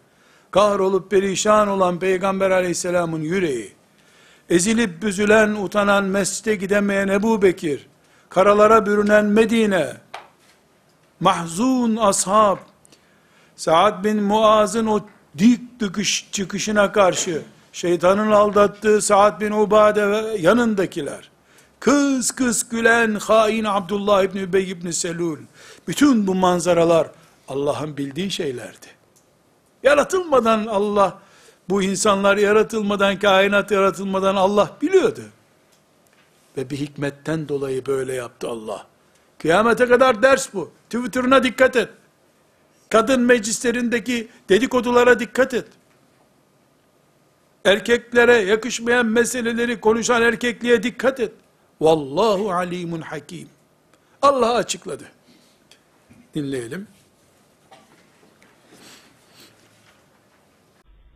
kahrolup perişan olan Peygamber aleyhisselamın yüreği, ezilip büzülen, utanan, mescide gidemeyen Ebu Bekir, karalara bürünen Medine, mahzun ashab, Saad bin Muaz'ın o dik dıkış çıkışına karşı, şeytanın aldattığı Saad bin Ubade ve yanındakiler, kız kız gülen hain Abdullah İbni Übey İbni Selul, bütün bu manzaralar Allah'ın bildiği şeylerdi. Yaratılmadan Allah, bu insanlar yaratılmadan, kainat yaratılmadan Allah biliyordu. Ve bir hikmetten dolayı böyle yaptı Allah. Kıyamete kadar ders bu. Twitter'ına dikkat et. Kadın meclislerindeki dedikodulara dikkat et. Erkeklere yakışmayan meseleleri konuşan erkekliğe dikkat et. Vallahu alimun hakim. Allah açıkladı. Dinleyelim.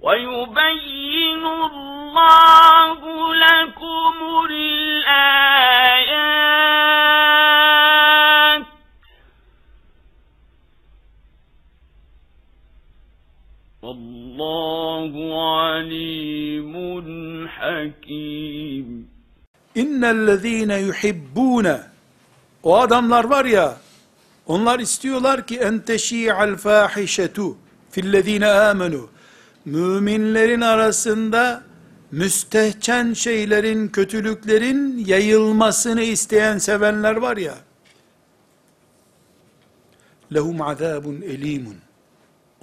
ويبين الله لكم الآيات Vallahu alimun hakim. İnnellezîne yuhibbûne O adamlar var ya, onlar istiyorlar ki en teşî'al fâhişetu fillezîne âmenû. Müminlerin arasında müstehcen şeylerin, kötülüklerin yayılmasını isteyen sevenler var ya, lehum azabun elimun.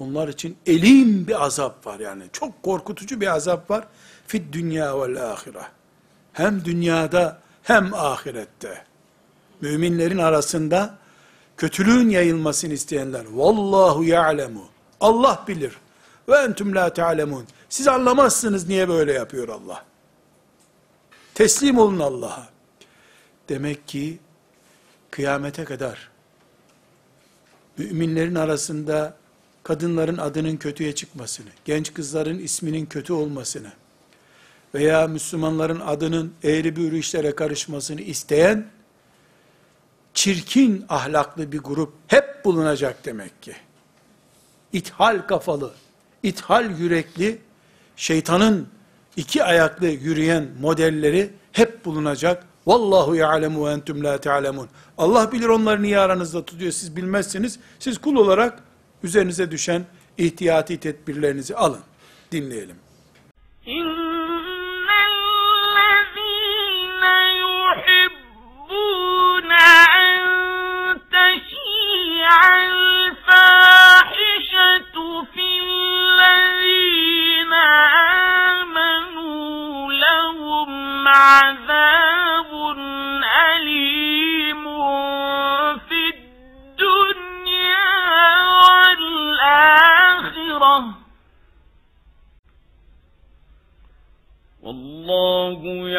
Onlar için elim bir azap var yani. Çok korkutucu bir azap var. Fid dünya vel ahire. Hem dünyada hem ahirette. Müminlerin arasında kötülüğün yayılmasını isteyenler. Vallahu ya'lemu. Allah bilir. Ve entüm la ta'lemun. Siz anlamazsınız niye böyle yapıyor Allah. Teslim olun Allah'a. Demek ki kıyamete kadar müminlerin arasında kadınların adının kötüye çıkmasını, genç kızların isminin kötü olmasını veya Müslümanların adının eğri büğrü işlere karışmasını isteyen çirkin ahlaklı bir grup hep bulunacak demek ki. İthal kafalı, ithal yürekli, şeytanın iki ayaklı yürüyen modelleri hep bulunacak. Vallahu ya'lemu ve entüm la ta'lemun. Allah bilir onları niye aranızda tutuyor siz bilmezsiniz. Siz kul olarak üzerinize düşen ihtiyati tedbirlerinizi alın. Dinleyelim. إن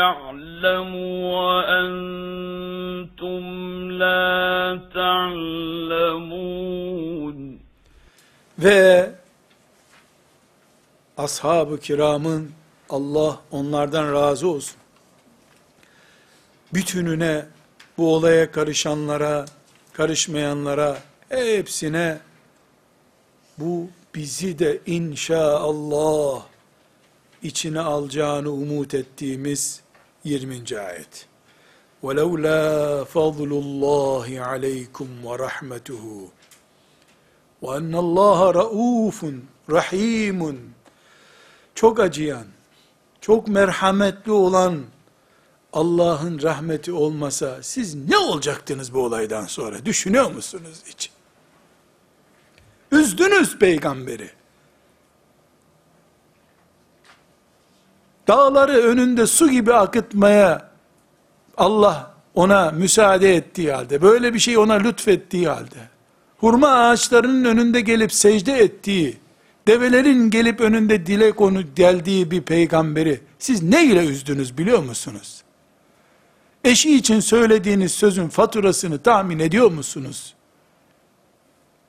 يعلم وأنتم لا تعلمون Ve ashab-ı kiramın Allah onlardan razı olsun. Bütününe bu olaya karışanlara, karışmayanlara hepsine bu bizi de inşallah içine alacağını umut ettiğimiz 20. ayet. وَلَوْلَا فَضْلُ اللّٰهِ عَلَيْكُمْ وَرَحْمَتُهُ وَاَنَّ اللّٰهَ رَؤُوفٌ رَحِيمٌ Çok acıyan, çok merhametli olan Allah'ın rahmeti olmasa siz ne olacaktınız bu olaydan sonra? Düşünüyor musunuz hiç? Üzdünüz peygamberi. Dağları önünde su gibi akıtmaya Allah ona müsaade ettiği halde, böyle bir şey ona lütfettiği halde, hurma ağaçlarının önünde gelip secde ettiği, develerin gelip önünde dile konu geldiği bir peygamberi siz ne ile üzdünüz biliyor musunuz? Eşi için söylediğiniz sözün faturasını tahmin ediyor musunuz?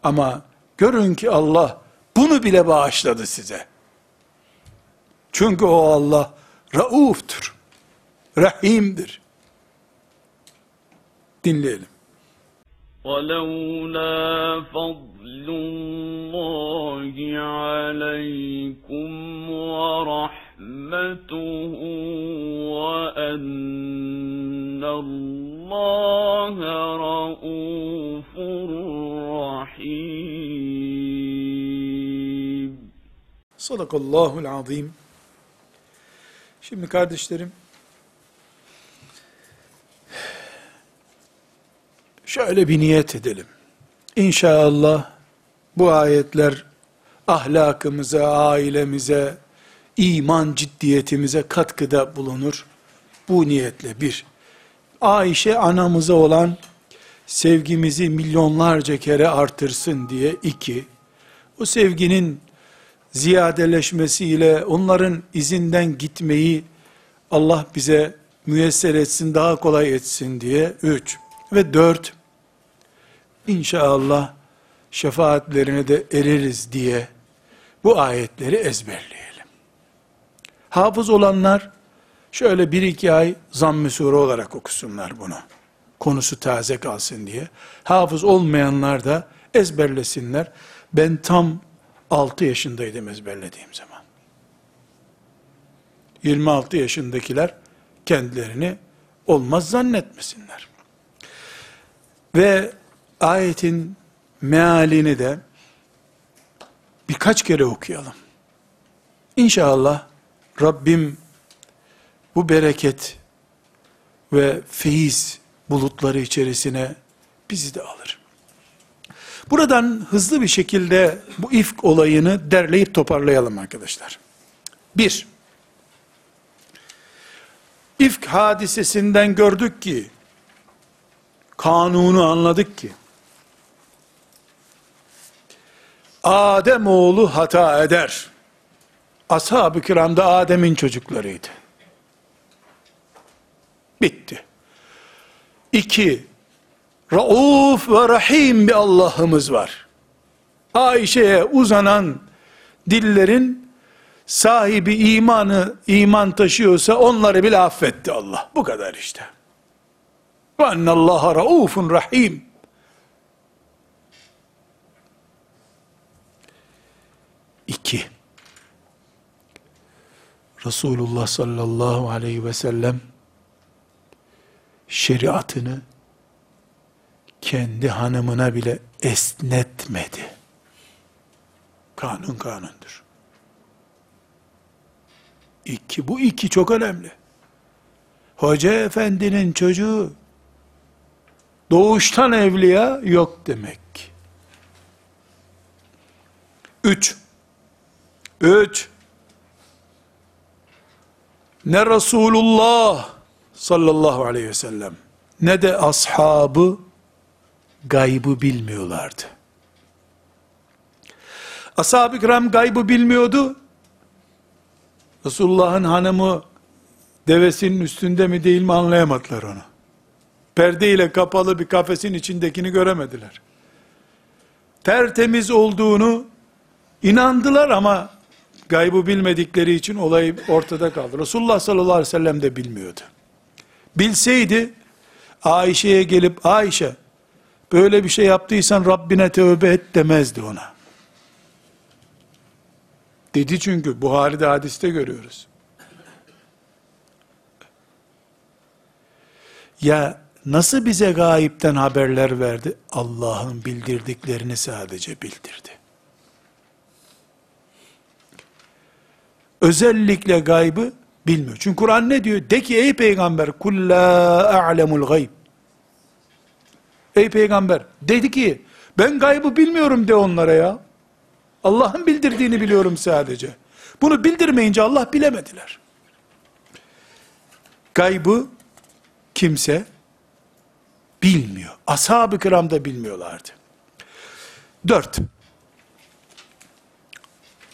Ama görün ki Allah bunu bile bağışladı size. Çünkü o Allah rauftur, rahimdir. Dinleyelim. وَلَوْلَا فَضْلُ اللَّهِ عَلَيْكُمْ وَرَحْمَتُهُ وَأَنَّ اللَّهَ رَؤُوفٌ رَحِيمٌ صدق الله العظيم Şimdi kardeşlerim, şöyle bir niyet edelim. İnşallah bu ayetler ahlakımıza, ailemize, iman ciddiyetimize katkıda bulunur. Bu niyetle bir, Ayşe anamıza olan sevgimizi milyonlarca kere artırsın diye iki, o sevginin ziyadeleşmesiyle onların izinden gitmeyi Allah bize müyesser etsin, daha kolay etsin diye üç ve dört inşallah şefaatlerine de ereriz diye bu ayetleri ezberleyelim. Hafız olanlar şöyle bir iki ay zamm-ı sure olarak okusunlar bunu. Konusu taze kalsın diye. Hafız olmayanlar da ezberlesinler. Ben tam 6 yaşındaydım ezberlediğim zaman. 26 yaşındakiler kendilerini olmaz zannetmesinler. Ve ayetin mealini de birkaç kere okuyalım. İnşallah Rabbim bu bereket ve feyiz bulutları içerisine bizi de alır. Buradan hızlı bir şekilde bu ifk olayını derleyip toparlayalım arkadaşlar. Bir, ifk hadisesinden gördük ki, kanunu anladık ki, Adem oğlu hata eder. Ashab-ı kiram da Adem'in çocuklarıydı. Bitti. İki, Rauf ve Rahim bir Allah'ımız var. Ayşe'ye uzanan dillerin sahibi imanı, iman taşıyorsa onları bile affetti Allah. Bu kadar işte. Ve ennallaha raufun rahim. İki. Resulullah sallallahu aleyhi ve sellem şeriatını kendi hanımına bile esnetmedi. Kanun kanundur. İki, bu iki çok önemli. Hoca efendinin çocuğu doğuştan evliya yok demek. Üç, üç, ne Resulullah sallallahu aleyhi ve sellem ne de ashabı gaybı bilmiyorlardı. Ashab-ı kiram gaybı bilmiyordu. Resulullah'ın hanımı devesinin üstünde mi değil mi anlayamadılar onu. Perde ile kapalı bir kafesin içindekini göremediler. Tertemiz olduğunu inandılar ama gaybı bilmedikleri için olay ortada kaldı. Resulullah sallallahu aleyhi ve sellem de bilmiyordu. Bilseydi Ayşe'ye gelip Ayşe böyle bir şey yaptıysan Rabbine tövbe et demezdi ona. Dedi çünkü Buhari'de hadiste görüyoruz. Ya nasıl bize gayipten haberler verdi? Allah'ın bildirdiklerini sadece bildirdi. Özellikle gaybı bilmiyor. Çünkü Kur'an ne diyor? De ki ey peygamber kul la a'lemul gayb. Ey peygamber dedi ki ben gaybı bilmiyorum de onlara ya. Allah'ın bildirdiğini biliyorum sadece. Bunu bildirmeyince Allah bilemediler. Gaybı kimse bilmiyor. Ashab-ı kiram da bilmiyorlardı. Dört.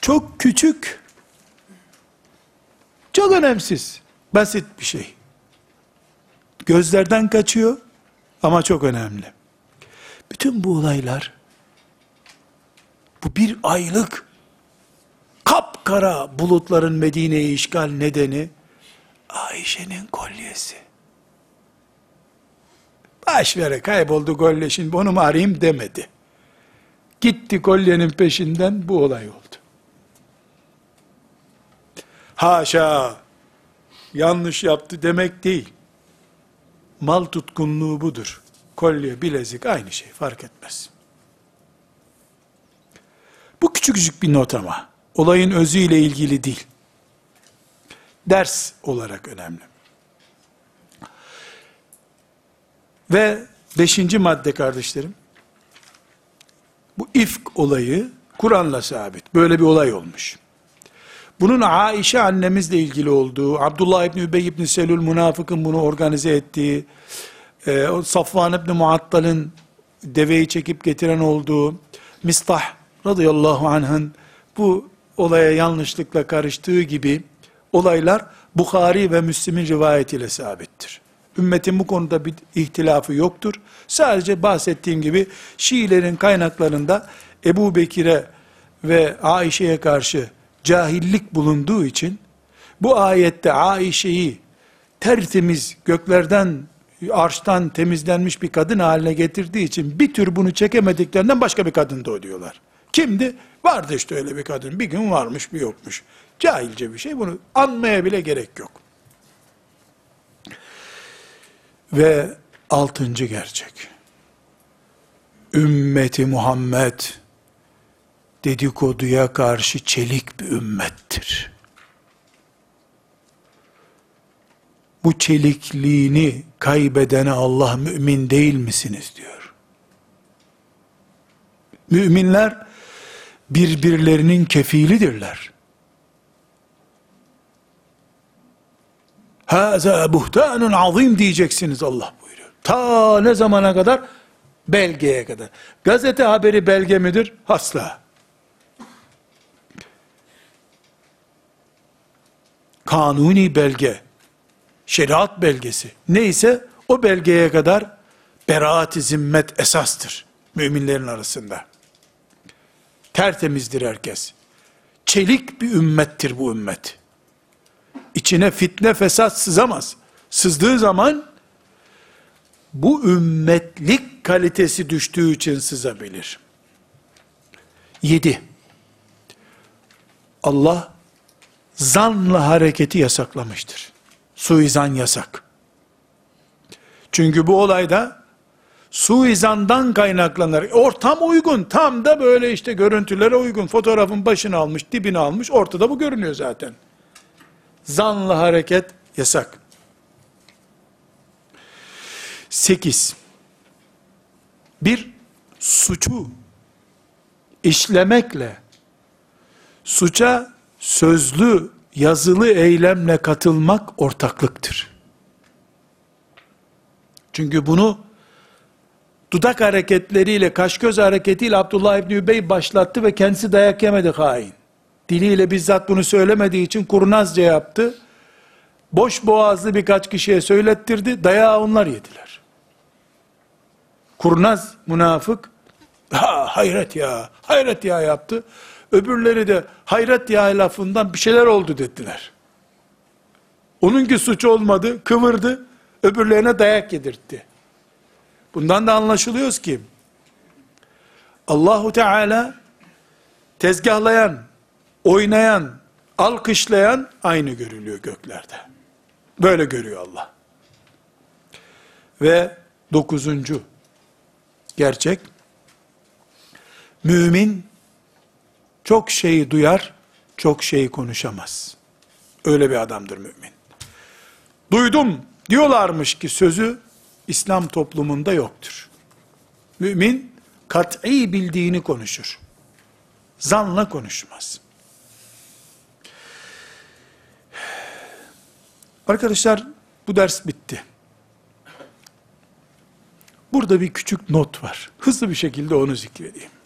Çok küçük, çok önemsiz, basit bir şey. Gözlerden kaçıyor ama çok önemli. Bütün bu olaylar bu bir aylık kapkara bulutların Medine'yi işgal nedeni Ayşe'nin kolyesi. Baş vere kayboldu kolye şimdi onu mu arayayım demedi. Gitti kolyenin peşinden bu olay oldu. Haşa yanlış yaptı demek değil. Mal tutkunluğu budur. Kolye, bilezik aynı şey fark etmez. Bu küçük bir not ama. Olayın özüyle ilgili değil. Ders olarak önemli. Ve beşinci madde kardeşlerim. Bu ifk olayı Kur'an'la sabit. Böyle bir olay olmuş. Bunun Aişe annemizle ilgili olduğu, Abdullah İbni Übey İbni Selül münafıkın bunu organize ettiği, e, Safvan İbni Muattal'ın deveyi çekip getiren olduğu, Mistah radıyallahu anh'ın bu olaya yanlışlıkla karıştığı gibi olaylar Bukhari ve Müslim'in rivayetiyle sabittir. Ümmetin bu konuda bir ihtilafı yoktur. Sadece bahsettiğim gibi Şiilerin kaynaklarında Ebu Bekir'e ve Aişe'ye karşı cahillik bulunduğu için bu ayette Aişe'yi tertemiz göklerden arştan temizlenmiş bir kadın haline getirdiği için bir tür bunu çekemediklerinden başka bir kadın da diyorlar. Kimdi? Vardı işte öyle bir kadın. Bir gün varmış bir yokmuş. Cahilce bir şey. Bunu anmaya bile gerek yok. Ve altıncı gerçek. Ümmeti Muhammed dedikoduya karşı çelik bir ümmettir. Bu çelikliğini kaybedene Allah mümin değil misiniz diyor. Müminler birbirlerinin kefilidirler. Haza buhtanun azim diyeceksiniz Allah buyuruyor. Ta ne zamana kadar? Belgeye kadar. Gazete haberi belge midir? Asla. Kanuni belge, şeriat belgesi neyse o belgeye kadar beraat-i zimmet esastır müminlerin arasında. Tertemizdir herkes. Çelik bir ümmettir bu ümmet. İçine fitne fesat sızamaz. Sızdığı zaman bu ümmetlik kalitesi düştüğü için sızabilir. 7. Allah zanla hareketi yasaklamıştır. Suizan yasak. Çünkü bu olayda suizandan kaynaklanır. Ortam uygun. Tam da böyle işte görüntülere uygun. Fotoğrafın başını almış, dibini almış. Ortada bu görünüyor zaten. Zanlı hareket yasak. 8. Bir suçu işlemekle suça sözlü, yazılı eylemle katılmak ortaklıktır. Çünkü bunu dudak hareketleriyle, kaş göz hareketiyle Abdullah İbni Übey başlattı ve kendisi dayak yemedi hain. Diliyle bizzat bunu söylemediği için kurnazca yaptı. Boş boğazlı birkaç kişiye söylettirdi, dayağı onlar yediler. Kurnaz münafık, ha, hayret ya, hayret ya yaptı. Öbürleri de hayret ya lafından bir şeyler oldu dediler. Onunki suç olmadı, kıvırdı, öbürlerine dayak yedirtti. Bundan da anlaşılıyoruz ki, Allahu Teala tezgahlayan, oynayan, alkışlayan aynı görülüyor göklerde. Böyle görüyor Allah. Ve dokuzuncu gerçek, mümin çok şeyi duyar, çok şeyi konuşamaz. Öyle bir adamdır mümin. Duydum diyorlarmış ki sözü İslam toplumunda yoktur. Mümin kat'i bildiğini konuşur. Zanla konuşmaz. Arkadaşlar bu ders bitti. Burada bir küçük not var. Hızlı bir şekilde onu zikredeyim.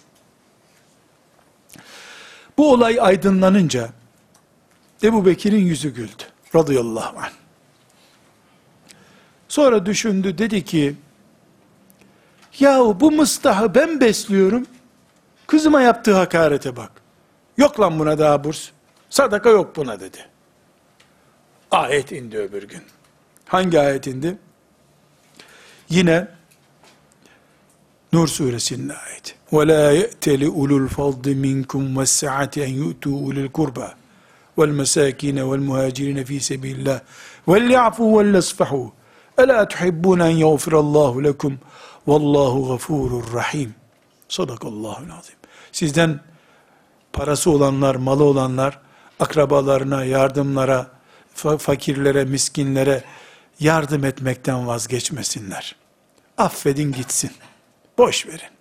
Bu olay aydınlanınca Ebu Bekir'in yüzü güldü. Radıyallahu anh. Sonra düşündü dedi ki yahu bu mıstahı ben besliyorum kızıma yaptığı hakarete bak. Yok lan buna daha burs. Sadaka yok buna dedi. Ayet indi öbür gün. Hangi ayet indi? Yine Nur suresinin ayeti. وَلَا يَأْتَلِ اُلُوا الْفَضْلِ مِنْكُمْ وَالسَّعَةِ اَنْ يُؤْتُوا اُلِي الْقُرْبَى وَالْمَسَاكِينَ وَالْمُهَاجِرِينَ فِي سَبِيلِ اللّٰهِ وَلْيَعْفُوا وَلْيَصْفَحُوا أَلَا تُحِبُّونَ أَنْ يَغْفِرَ اللّٰهُ لَكُمْ وَاللّٰهُ غَفُورٌ رَحِيمٌ Sadakallahu azim. Sizden parası olanlar, malı olanlar, akrabalarına, yardımlara, fa- fakirlere, miskinlere yardım etmekten vazgeçmesinler. Affedin gitsin. Boş verin.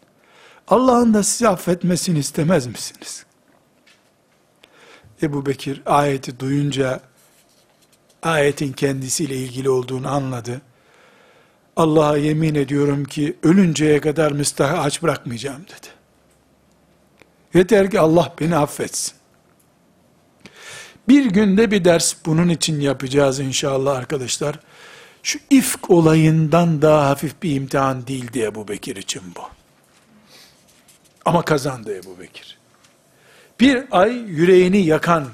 Allah'ın da sizi affetmesini istemez misiniz? Ebu Bekir ayeti duyunca ayetin kendisiyle ilgili olduğunu anladı. Allah'a yemin ediyorum ki ölünceye kadar müstahı aç bırakmayacağım dedi. Yeter ki Allah beni affetsin. Bir günde bir ders bunun için yapacağız inşallah arkadaşlar. Şu ifk olayından daha hafif bir imtihan değildi Ebu Bekir için bu. Ama kazandı Ebu Bekir. Bir ay yüreğini yakan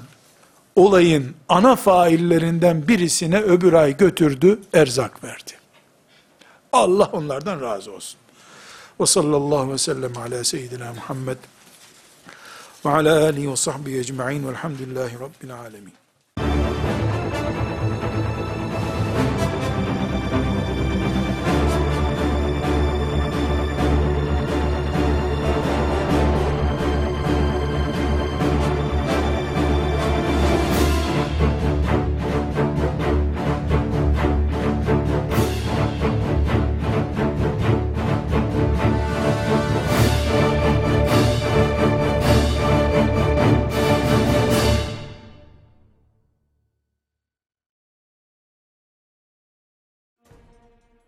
olayın ana faillerinden birisine öbür ay götürdü, erzak verdi. Allah onlardan razı olsun. Ve sallallahu ve sellem ala seyyidina Muhammed ve ala alihi ve sahbihi ecma'in velhamdülillahi rabbil alemin.